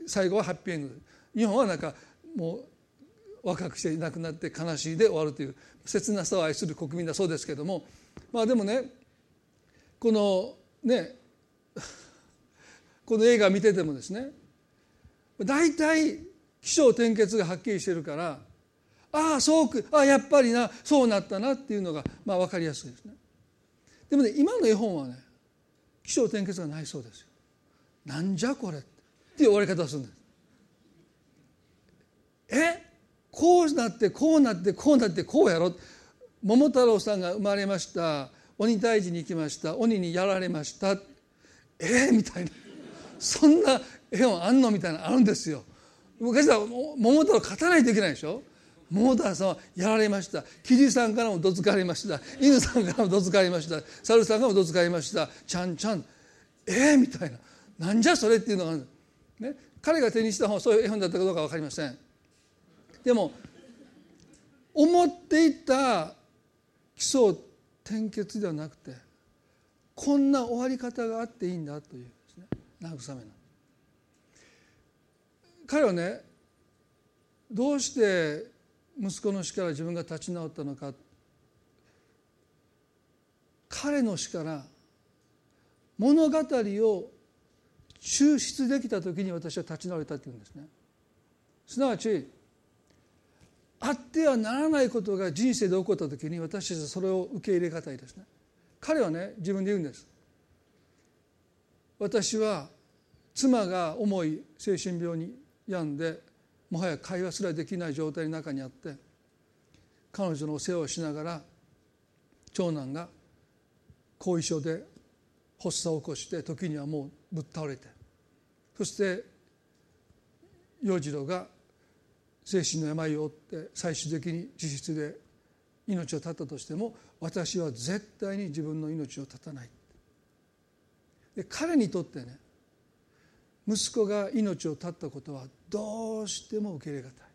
[SPEAKER 1] 最後はハッピーエンド。日本はなんかもう若くしていなくなって悲しいで終わるという切なさを愛する国民だそうですけども。まあでもねこのね この映画見ててもですね大体起承転結がはっきりしてるからああそうくああやっぱりなそうなったなっていうのがまあ分かりやすいですね。でもね今の絵本はね起承転結がないそうですよ。なんじゃこれっていう終わり方をするんです。え？こうなってこうなってこうなってこうやろ？桃太郎さんが生まれました鬼退治に行きました。鬼にやられました。ええー、みたいな。そんな絵本あんのみたいなあるんですよ。昔は桃太郎勝たないといけないでしょ。桃太郎さんはやられました。キジさんからもどつかれました。犬さんからもどつかれました。猿さんからもどつかれました。ちゃんちゃん。ええー、みたいな。なんじゃそれっていうのがある。ね、彼が手にした本そういう絵本だったかどうか分かりません。でも思っていた基礎転結ではなくてこんな終わり方があっていいんだというですね。慰めな彼はねどうして息子の死から自分が立ち直ったのか。彼の死から物語を抽出できた時に私は立ち直れたっていうんですね。すなわちあってはならないことが人生で起こった時に私たちはそれを受け入れがたいですね。彼はね自分で言うんです。私は妻が重い精神病に病んでもはや会話すらできない状態の中にあって彼女のお世話をしながら長男が後遺症で発作を起こして時にはもうぶっ倒れてそして洋次郎が精神の病を負って最終的に自室で命を絶ったとしても私は絶対に自分の命を絶たない。で彼にとってね息子が命を絶ったことはどうしても受け入れがたい。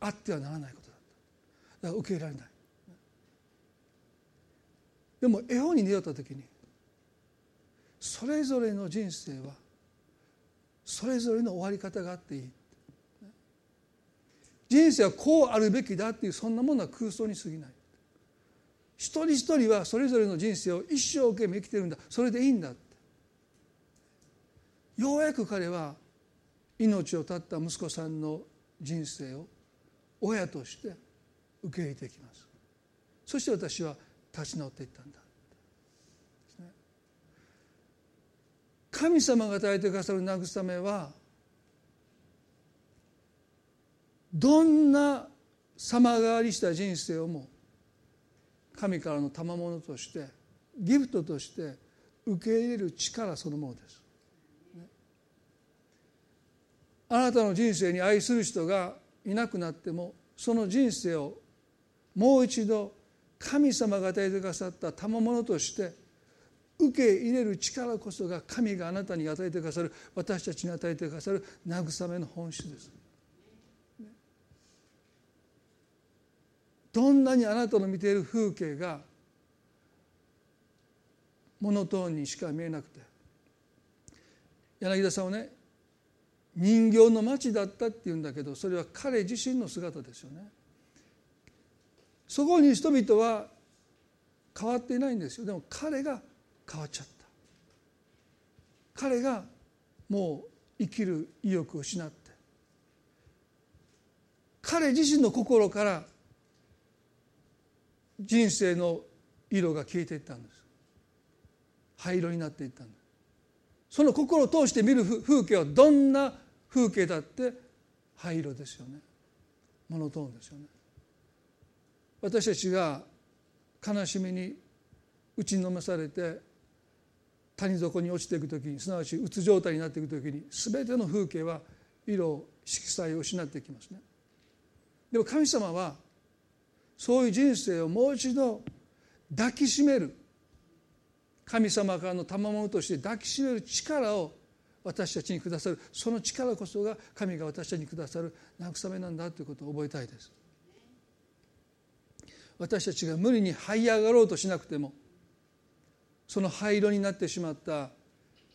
[SPEAKER 1] あってはならないことだった。だから受け入れられない。でも絵本に出会った時にそれぞれの人生はそれぞれの終わり方があっていい。人生はこうあるべきだっていうそんなものは空想に過ぎない。一人一人はそれぞれの人生を一生懸命生きてるんだ。それでいいんだようやく彼は命を絶った息子さんの人生を親として受け入れていきます。そして私は立ち直っていったんだ。神様が与えてくださる慰めはどんな様変わりした人生をも神からの賜物としてギフトとして受け入れる力そのものですあなたの人生に愛する人がいなくなってもその人生をもう一度神様が与えてくださった賜物として受け入れる力こそが神があなたに与えてくださる私たちに与えてくださる慰めの本質です。どんなにあなたの見ている風景がモノトーンにしか見えなくて柳田さんはね人形の町だったっていうんだけどそれは彼自身の姿ですよね。そこに人々は変わっていないんですよ。でも彼が変わっちゃった。彼がもう生きる意欲を失って。彼自身の心から人生の色が消えていったんです。灰色になっていったんですその心を通して見る風景はどんな風景だって灰色ですよね。モノトーンですよね。私たちが悲しみに打ちのめされて谷底に落ちていく時にすなわちうつ状態になっていく時に全ての風景は色色彩を失っていきますね。でも神様はそういう人生をもう一度抱きしめる。神様からの賜物として抱きしめる力を私たちにくださる。その力こそが神が私たちにくださる。慰めなんだということを覚えたいです。私たちが無理に這い上がろうとしなくてもその灰色になってしまった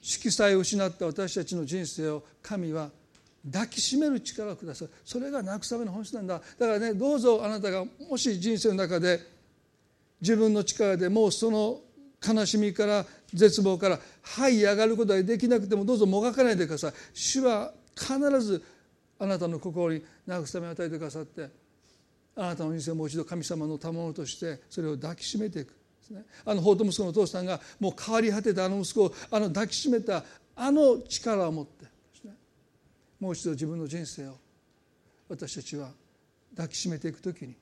[SPEAKER 1] 色彩を失った私たちの人生を神は抱きしめる力をくださるそれが慰めの本質なんだ。だからねどうぞあなたがもし人生の中で自分の力でもうその悲しみから絶望から這い上がることができなくてもどうぞもがかないでください。主は必ずあなたの心に慰めを与えてくださってあなたの人生をもう一度神様の賜物としてそれを抱きしめていくあの法と息子のお父さんがもう変わり果てたあの息子をあの抱きしめたあの力を持ってもう一度自分の人生を私たちは抱きしめていくときに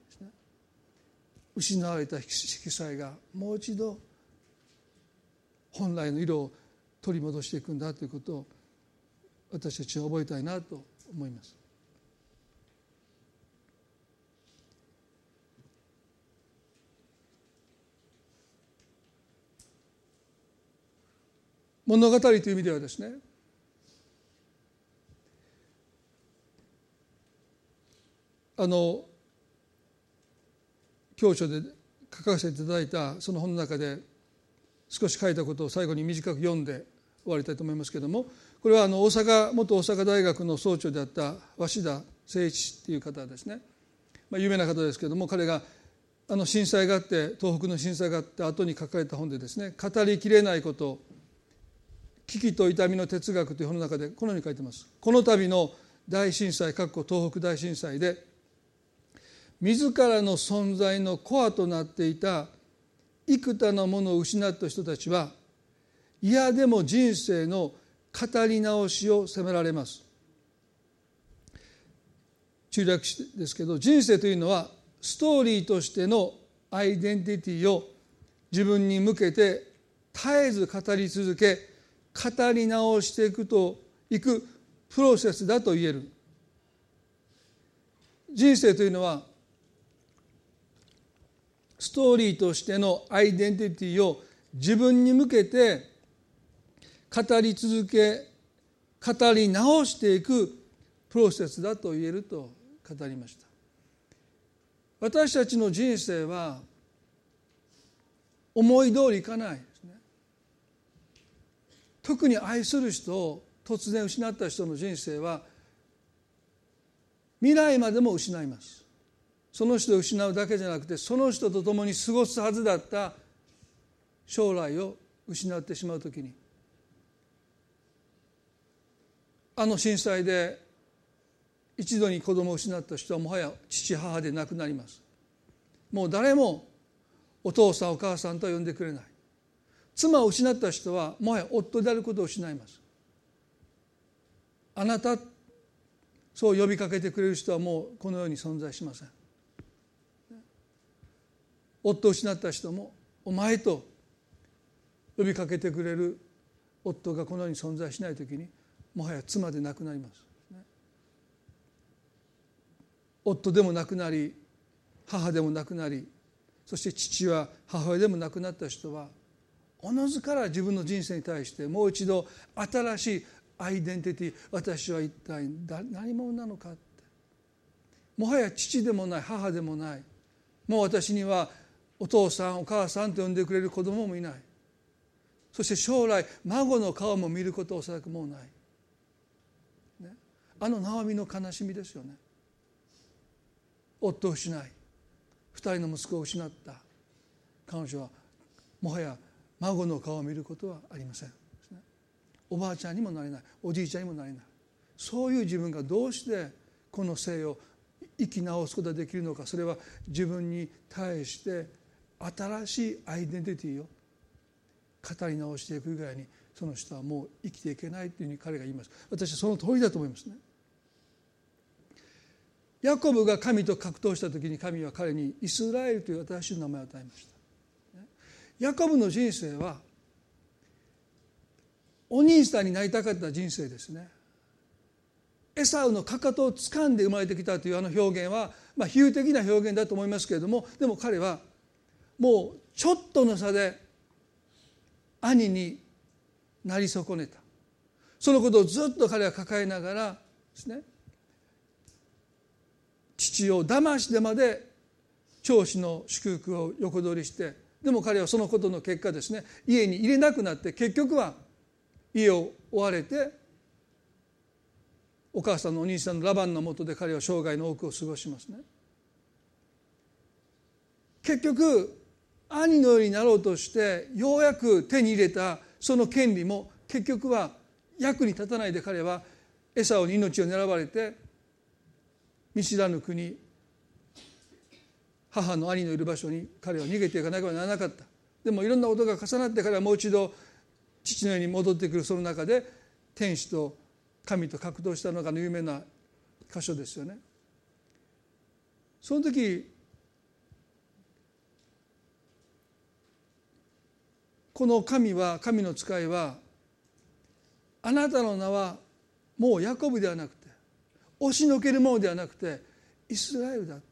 [SPEAKER 1] 失われた色彩がもう一度本来の色を取り戻していくんだということを私たちは覚えたいなと思います。物語という意味ではですねあの教書で書かせていただいたその本の中で少し書いたことを最後に短く読んで終わりたいと思いますけれどもこれはあの大阪元大阪大学の総長であった鷲田誠一っていう方ですね、まあ、有名な方ですけれども彼があの震災があって東北の震災があって後に書かれた本でですね語りきれないこと危機と痛みの哲学という本の中でこのように書いてます。この度の大震災東北大震災で自らの存在のコアとなっていた幾多のものを失った人たちは嫌でも人生の語り直しを責められます。中略ですけど人生というのはストーリーとしてのアイデンティティを自分に向けて絶えず語り続け語り直していくといくプロセスだと言える。人生というのはストーリーとしてのアイデンティティを自分に向けて語り続け語り直していくプロセスだと言えると語りました。私たちの人生は思い通りいかないですね。特に愛する人を突然失った人の人生は未来までも失います。その人を失うだけじゃなくてその人と共に過ごすはずだった将来を失ってしまう時にあの震災で一度に子供を失った人はもはや父母で亡くなります。もう誰もお父さんお母さんとは呼んでくれない。妻を失った人はもはや夫であることを失います。あなたそう呼びかけてくれる人はもうこの世に存在しません。夫を失った人もお前と呼びかけてくれる夫がこの世に存在しない時にもはや妻でなくなります、夫でもなくなり母でもなくなりそして父は母親でも亡くなった人はおのずから自分の人生に対してもう一度新しいアイデンティティ私は一体何者なのかって。もはや父でもない母でもないもう私にはお父さんお母さんと呼んでくれる子供もいない。そして将来孫の顔も見ることおそらくもうない、ね、あのナオミの悲しみですよね。夫を失い二人の息子を失った。彼女はもはや孫の顔を見ることはありません。おばあちゃんにもなれない。おじいちゃんにもなれない。そういう自分がどうしてこの生を生き直すことができるのかそれは自分に対して新しいアイデンティティを語り直していくぐらいにその人はもう生きていけないというふうに彼が言います。私はその通りだと思いますね。ヤコブが神と格闘した時に神は彼にイスラエルという新しい名前を与えました。ヤコブの人生はお兄さんになりたかった人生ですね。エサウのかかとを掴んで生まれてきたというあの表現は、まあ、比喩的な表現だと思いますけれどもでも彼はもうちょっとの差で兄になり損ねたそのことをずっと彼は抱えながらですね父を騙してまで長子の祝福を横取りしてでも彼はそのことの結果ですね家に入れなくなって結局は家を追われてお母さんのお兄さんのラバンのもとで彼は生涯の多くを過ごしますね。結局兄のようになろうとしてようやく手に入れたその権利も結局は役に立たないで彼はエサオに命を狙われて見知らぬ国母の兄のいる場所に彼は逃げていかなければならなかったでもいろんなことが重なって彼はもう一度父のように戻ってくるその中で天使と神と格闘したのが有名な箇所ですよね。その時この神は神の使いはあなたの名はもうヤコブではなくて押しのけるものではなくてイスラエルだって。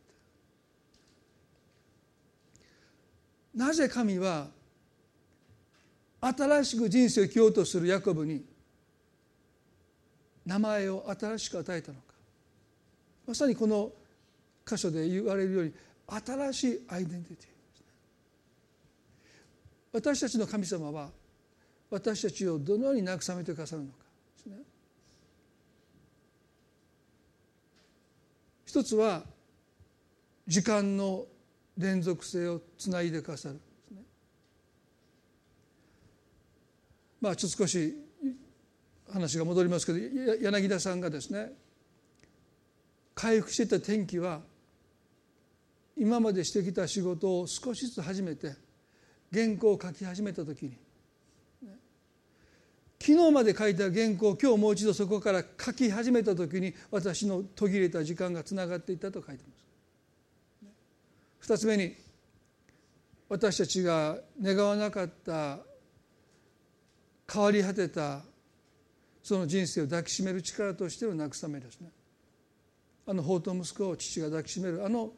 [SPEAKER 1] なぜ神は新しく人生を生きようとするヤコブに名前を新しく与えたのか。まさにこの箇所で言われるように新しいアイデンティティ。私たちの神様は私たちをどのように慰めてくださるのか。ですね一つは時間の連続性をつないでくださる。ねまあちょっと少し話が戻りますけど柳田さんがですね回復していた天気は今までしてきた仕事を少しずつ始めて原稿を書き始めた時に。昨日まで書いた原稿を今日もう一度そこから書き始めた時に私の途切れた時間がつながっていったと書いてます。2つ目に私たちが願わなかった変わり果てたその人生を抱きしめる力としての慰めですね。あの法と息子を父が抱きしめるあの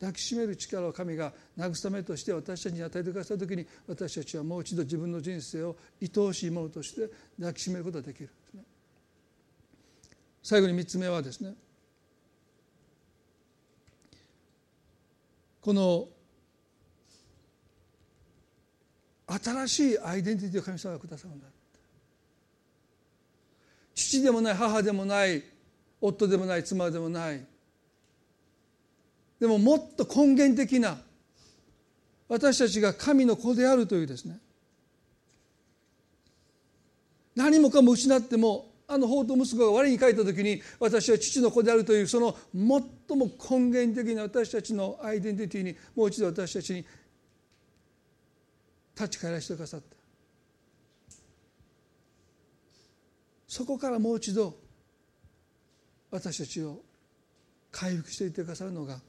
[SPEAKER 1] 抱きしめる力を神が慰めとして私たちに与えてくださった時に私たちはもう一度自分の人生を愛おしいものとして抱きしめることができる。最後に3つ目はですねこの新しいアイデンティティを神様がくださるんだ父でもない母でもない夫でもない妻でもないでももっと根源的な私たちが神の子であるというですね。何もかも失ってもあの法と息子が我に書いた時に私は父の子であるというその最も根源的な私たちのアイデンティティにもう一度私たちに立ち返らせてくださった。そこからもう一度私たちを回復していってくださるのが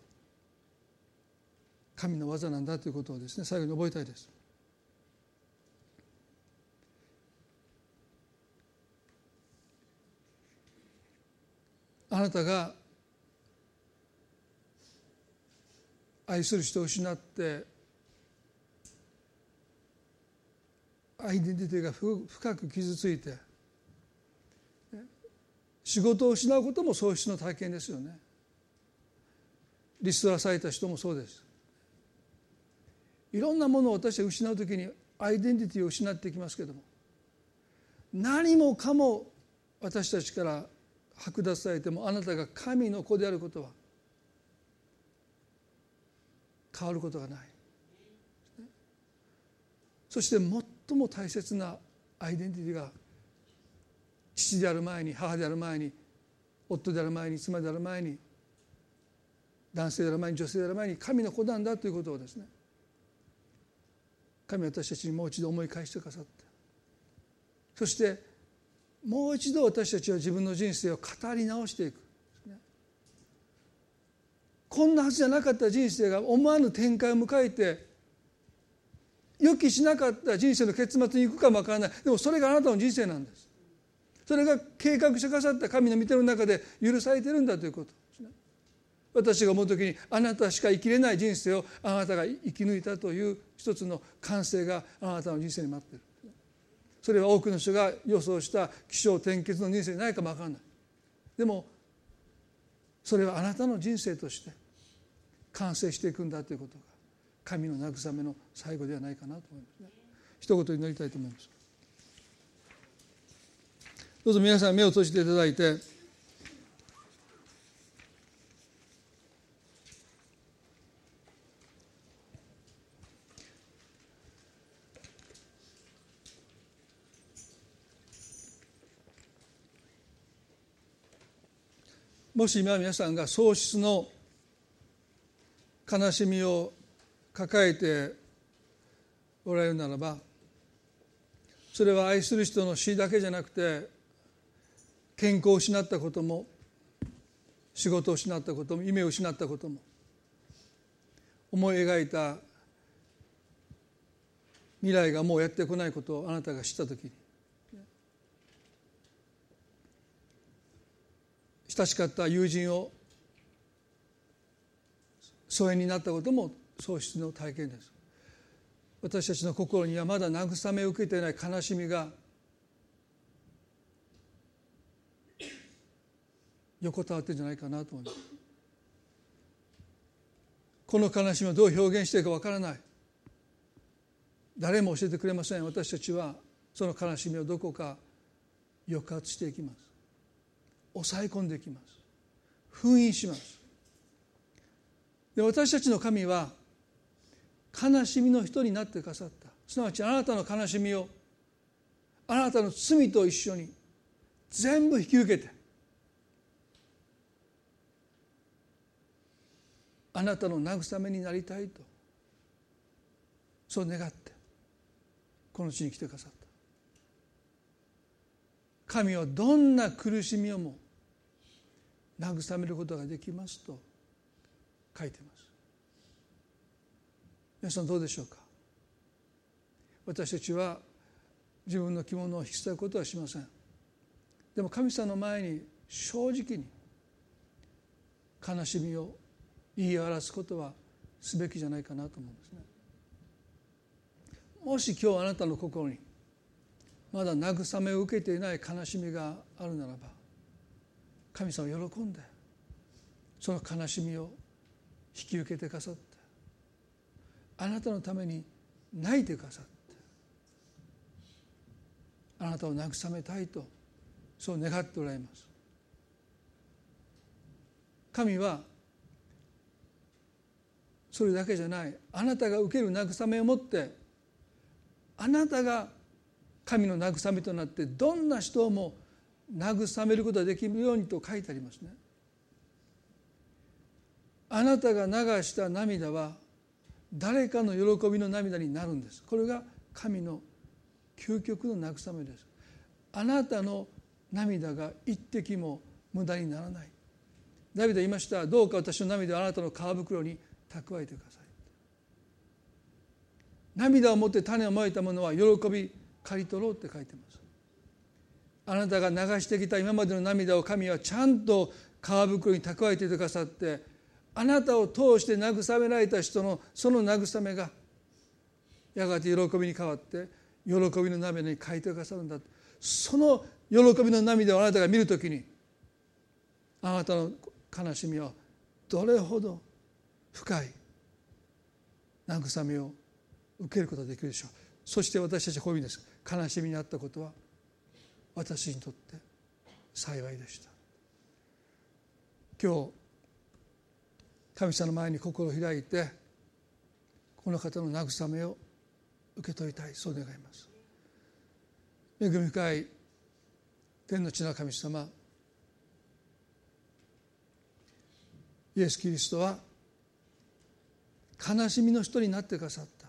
[SPEAKER 1] 神の技なんだということをですね最後に覚えたいです。あなたが愛する人を失ってアイデンティティが深く傷ついて仕事を失うことも喪失の体験ですよねリストラされた人もそうですいろんなものを私は失う時にアイデンティティを失っていきますけども何もかも私たちから剥奪されてもあなたが神の子であることは変わることがない。そして最も大切なアイデンティティが父である前に母である前に夫である前に妻である前に男性である前に女性である前に神の子なんだということをですね神は私たちにもう一度思い返してくださって。そしてもう一度私たちは自分の人生を語り直していく。こんなはずじゃなかった人生が思わぬ展開を迎えて予期しなかった人生の結末に行くかもわからない。でもそれがあなたの人生なんです。それが計画してくださった神の御手の中で許されてるんだということ。私が思う時にあなたしか生きれない人生をあなたが生き抜いたという一つの完成があなたの人生に待っているそれは多くの人が予想した起承転結の人生にないかも分からない。でもそれはあなたの人生として完成していくんだということが神の慰めの最後ではないかなと思いますね。一言祈りたいと思います。どうぞ皆さん目を閉じていただいて。もし今皆さんが喪失の悲しみを抱えておられるならばそれは愛する人の死だけじゃなくて健康を失ったことも仕事を失ったことも夢を失ったことも思い描いた未来がもうやってこないことをあなたが知った時に親しかった友人を疎遠になったことも喪失の体験です。私たちの心にはまだ慰めを受けていない悲しみが横たわってるんじゃないかなと思います。この悲しみをどう表現していいかわからない。誰も教えてくれません。私たちはその悲しみをどこか抑圧していきます。抑え込んでいきます。封印します。で私たちの神は悲しみの人になってくださった。すなわちあなたの悲しみをあなたの罪と一緒に全部引き受けてあなたの慰めになりたいとそう願ってこの地に来てくださった。神はどんな苦しみをも慰めることができますと書いてます。皆さんどうでしょうか？私たちは自分の着物を引き裂くことはしません。でも神様の前に正直に悲しみを言い表すことはすべきじゃないかなと思うんですね。もし今日あなたの心にまだ慰めを受けていない悲しみがあるならば神様喜んでその悲しみを引き受けてくださってあなたのために泣いてくださってあなたを慰めたいとそう願っておられます。神はそれだけじゃないあなたが受ける慰めを持ってあなたが神の慰めとなってどんな人も慰めることができるようにと書いてありますね。あなたが流した涙は誰かの喜びの涙になるんです。これが神の究極の慰めです。あなたの涙が一滴も無駄にならない。ダビデは言いました。どうか私の涙をあなたの皮袋に蓄えてください。涙を持って種をまいたものは喜び刈り取ろうって書いてます。あなたが流してきた今までの涙を神はちゃんと皮袋に蓄えていてくださってあなたを通して慰められた人のその慰めがやがて喜びに変わって喜びの涙に変えてくださるんだその喜びの涙をあなたが見るときにあなたの悲しみはどれほど深い慰めを受けることができるでしょう。そして私たちはこういう意味です。悲しみにあったことは私にとって幸いでした。今日神様の前に心を開いてこの方の慰めを受け取りたいそう願います。恵み深い天の地の神様イエス・キリストは悲しみの人になってくださった。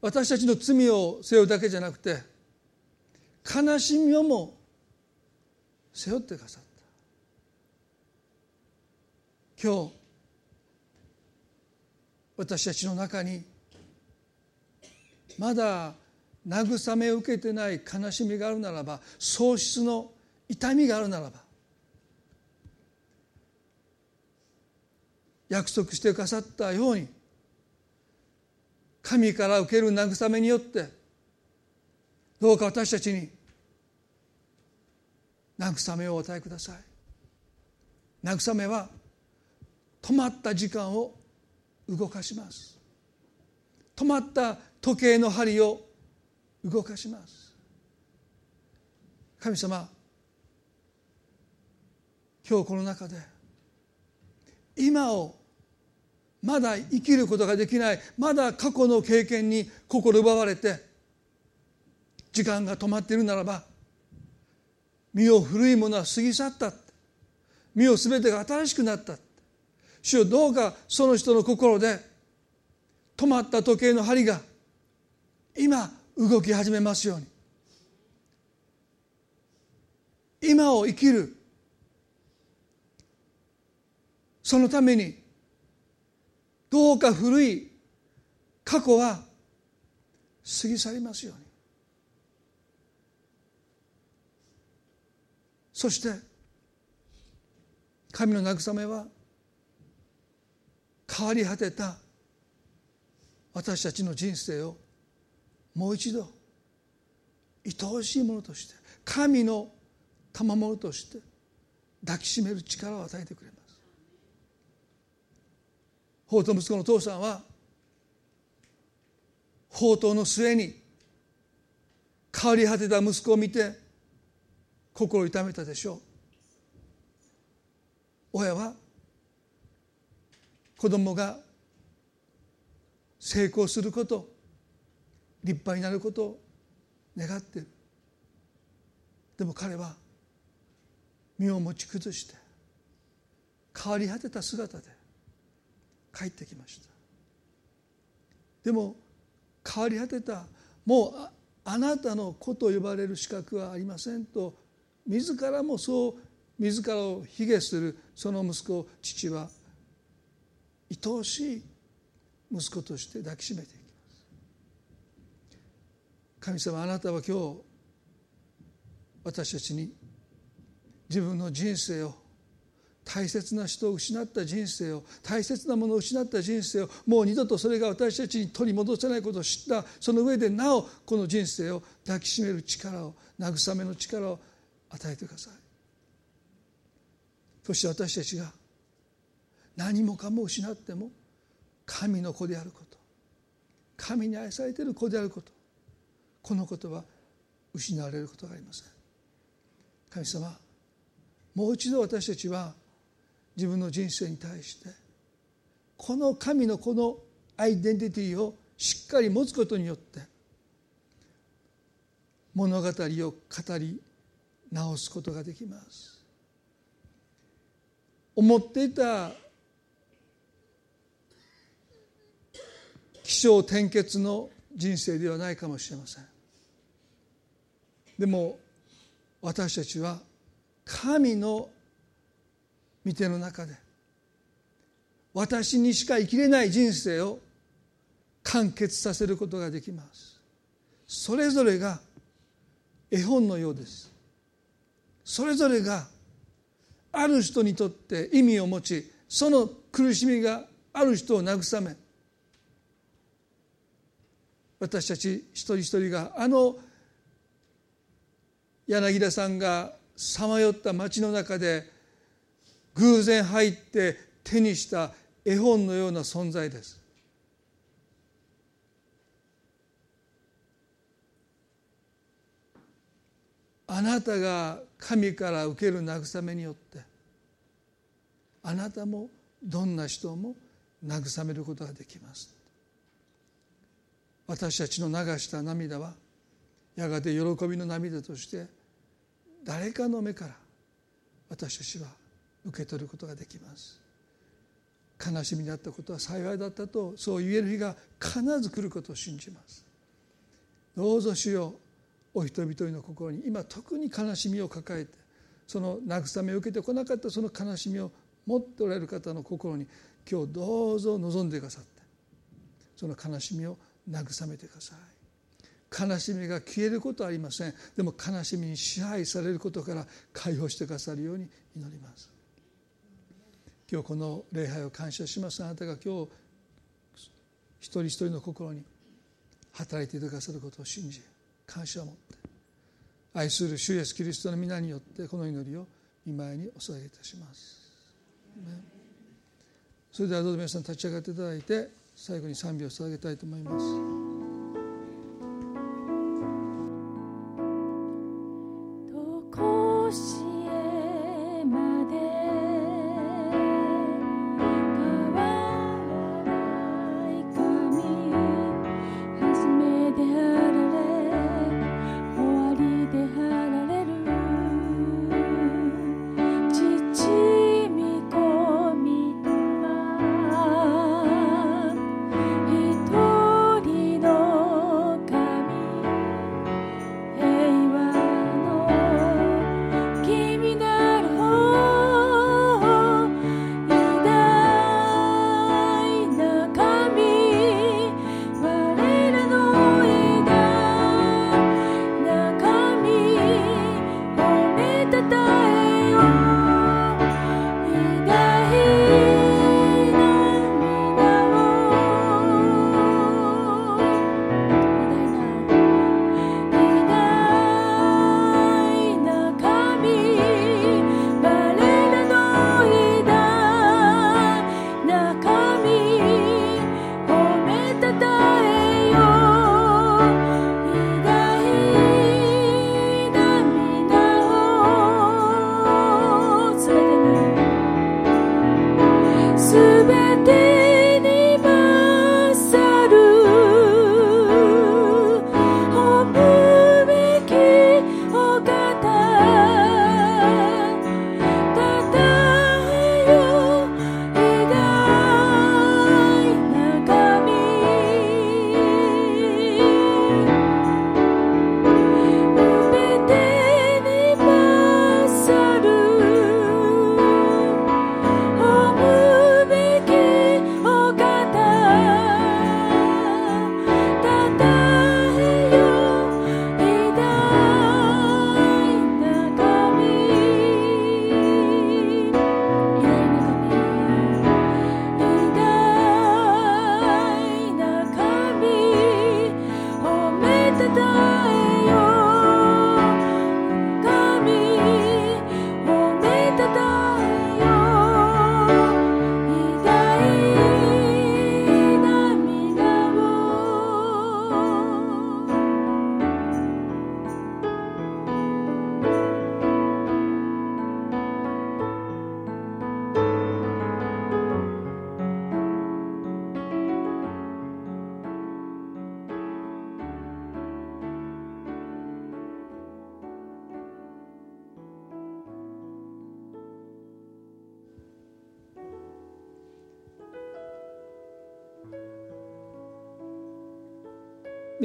[SPEAKER 1] 私たちの罪を背負うだけじゃなくて悲しみをも背負ってくださった。今日私たちの中にまだ慰めを受けてない悲しみがあるならば喪失の痛みがあるならば約束してくださったように神から受ける慰めによってどうか私たちに慰めをお与えください。慰めは止まった時間を動かします。止まった時計の針を動かします。神様今日この中で今をまだ生きることができないまだ過去の経験に心奪われて時間が止まっているならば身を古いものは過ぎ去った。身を全てが新しくなった。主よどうかその人の心で止まった時計の針が今動き始めますように。今を生きる。そのためにどうか古い過去は過ぎ去りますように。そして神の慰めは変わり果てた私たちの人生をもう一度愛おしいものとして神の賜物として抱きしめる力を与えてくれます。法と息子の父さんは法灯の末に変わり果てた息子を見て心を痛めたでしょう。親は子供が成功すること立派になることを願ってる。でも彼は身を持ち崩して変わり果てた姿で帰ってきました。でも変わり果てたもうあなたの子と呼ばれる資格はありませんと自らもそう自らを卑下するその息子を父は愛おしい息子として抱きしめていきます。神様あなたは今日私たちに自分の人生を大切な人を失った人生を大切なものを失った人生をもう二度とそれが私たちに取り戻せないことを知ったその上でなおこの人生を抱きしめる力を慰めの力を与えてください。そして私たちが何もかも失っても神の子であること神に愛されている子であることこのことは失われることがありません。神様もう一度私たちは自分の人生に対してこの神のこのアイデンティティをしっかり持つことによって物語を語り直すことができます。思っていた起承転結の人生ではないかもしれません。でも私たちは神の御手の中で私にしか生きれない人生を完結させることができます。それぞれが絵本のようです。それぞれがある人にとって意味を持ちその苦しみがある人を慰め私たち一人一人があの柳田さんがさまよった街の中で偶然入って手にした絵本のような存在です。あなたが神から受ける慰めによってあなたもどんな人も慰めることができます。私たちの流した涙はやがて喜びの涙として誰かの目から私たちは受け取ることができます。悲しみだったことは幸いだったとそう言える日が必ず来ることを信じます。どうぞ主ようお人々の心に今特に悲しみを抱えてその慰めを受けてこなかったその悲しみを持っておられる方の心に今日どうぞ望んでくださってその悲しみを慰めてください。悲しみが消えることはありません。でも悲しみに支配されることから解放してくださるように祈ります。今日この礼拝を感謝します。あなたが今日一人一人の心に働いていてくださることを信じ感謝を持って愛する主イエスキリストの皆によってこの祈りを見舞いにお捧げいたします。それではどうぞ皆さん立ち上がっていただいて最後に賛美を捧げたいと思います。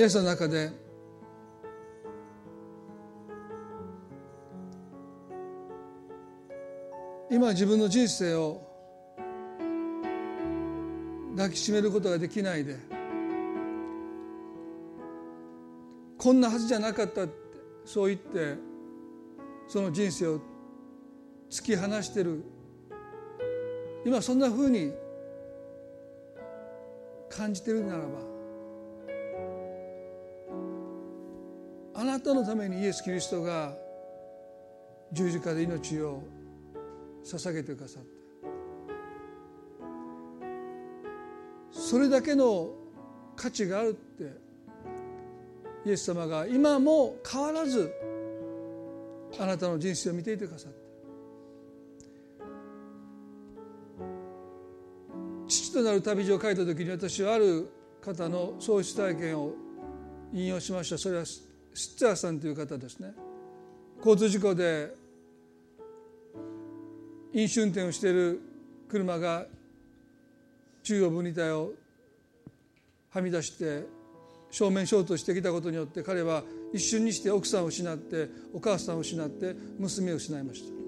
[SPEAKER 1] 皆さんの中で今自分の人生を抱きしめることができないでこんなはずじゃなかったってそう言ってその人生を突き放してる。今そんなふうに感じてるならばあなたのためにイエス・キリストが十字架で命を捧げてくださったそれだけの価値があるってイエス様が今も変わらずあなたの人生を見ていてくださった父となる旅路を書いた時に私はある方の喪失体験を引用しました。それはシッツァーさんという方ですね。交通事故で飲酒運転をしている車が中央分離帯をはみ出して正面衝突してきたことによって彼は一瞬にして奥さんを失ってお母さんを失って娘を失いました。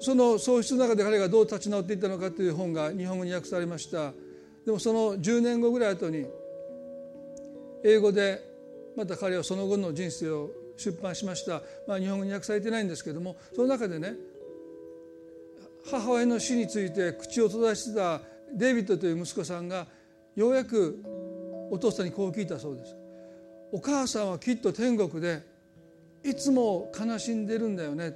[SPEAKER 1] その喪失の中で彼がどう立ち直っていったのかという本が日本語に訳されました。でもその10年後ぐらい後に英語でまた彼はその後の人生を出版しました、まあ、日本語に訳されてないんですけどもその中でね母親の死について口を閉ざしてたデイビッドという息子さんがようやくお父さんにこう聞いたそうです。お母さんはきっと天国でいつも悲しんでるんだよね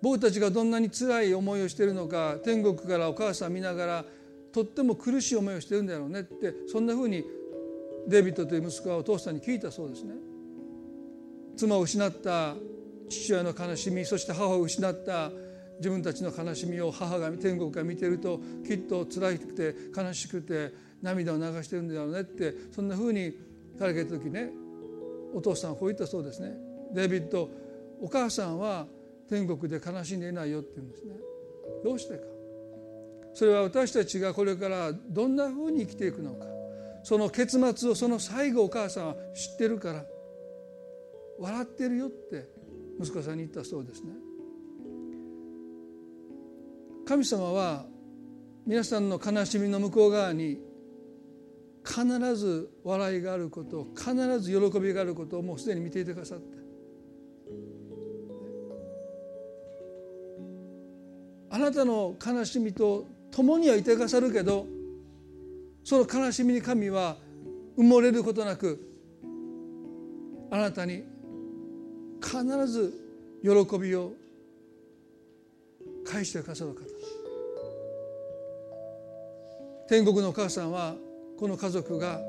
[SPEAKER 1] 僕たちがどんなに辛い思いをしているのか天国からお母さん見ながらとっても苦しい思いをしてるんだろうねってそんなふうにデビッドという息子はお父さんに聞いたそうですね。妻を失った父親の悲しみそして母を失った自分たちの悲しみを母が天国から見てるときっと辛くて悲しくて涙を流してるんだろうねってそんなふうに彼が言った時ねお父さんはこう言ったそうですね。デビッドお母さんは天国で悲しんでいないよって言うんですね。どうしてか。それは私たちがこれからどんなふうに生きていくのか。その結末をその最後お母さんは知ってるから笑ってるよって息子さんに言ったそうですね。神様は皆さんの悲しみの向こう側に必ず笑いがあること必ず喜びがあることをもうすでに見ていてくださって。あなたの悲しみと共にはいてくださるけどその悲しみに神は埋もれることなくあなたに必ず喜びを返してくださる方。天国のお母さんはこの家族が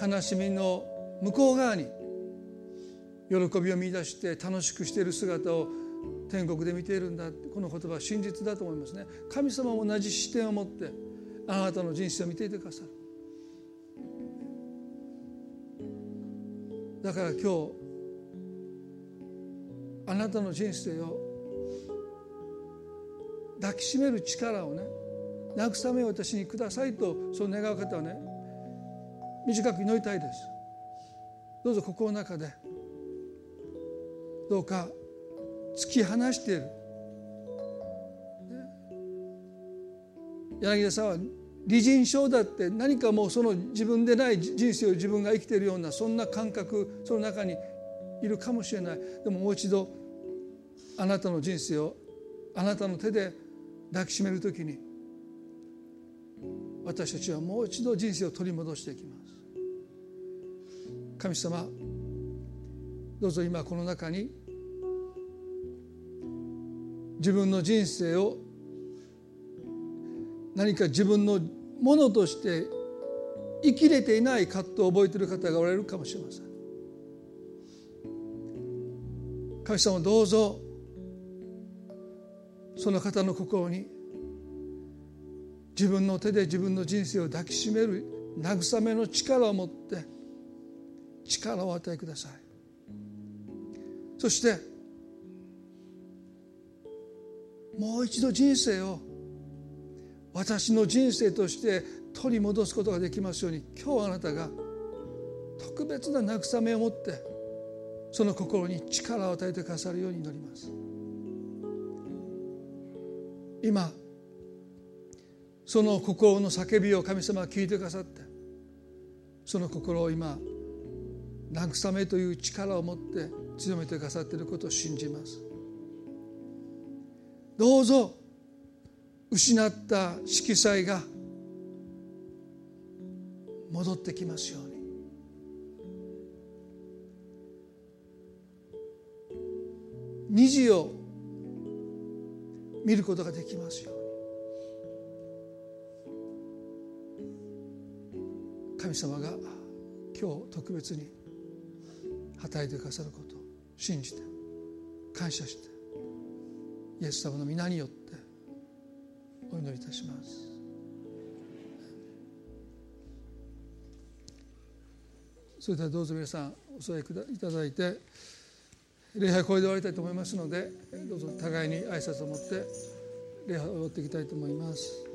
[SPEAKER 1] 悲しみの向こう側に喜びを見出して楽しくしている姿を天国で見ているんだ。この言葉は真実だと思いますね。神様も同じ視点を持ってあなたの人生を見ていてくださる。だから今日あなたの人生を抱きしめる力をね慰めを私にくださいとそう願う方はね短く祈りたいです。どうぞ心の中でどうか突き放している、柳田さんは理人症だって何かもうその自分でない人生を自分が生きているようなそんな感覚その中にいるかもしれない。でももう一度あなたの人生をあなたの手で抱きしめる時に私たちはもう一度人生を取り戻していきます。神様どうぞ今この中に自分の人生を何か自分のものとして生きれていない葛藤を覚えている方がおられるかもしれません。神様どうぞその方の心に自分の手で自分の人生を抱きしめる慰めの力を持って力を与えください。そしてもう一度人生を私の人生として取り戻すことができますように今日あなたが特別な慰めを持ってその心に力を与えてくださるように祈ります。今その心の叫びを神様は聞いてくださってその心を今慰めという力を持って強めてくださっていることを信じます。どうぞ失った色彩が戻ってきますように。虹を見ることができますように。神様が今日特別に働いてくださることを信じて感謝してイエス様の皆によってお祈りいたしますそれではどうぞ皆さんお座りいただいて礼拝これで終わりたいと思いますのでどうぞ互いに挨拶を持って礼拝を終わっていきたいと思います。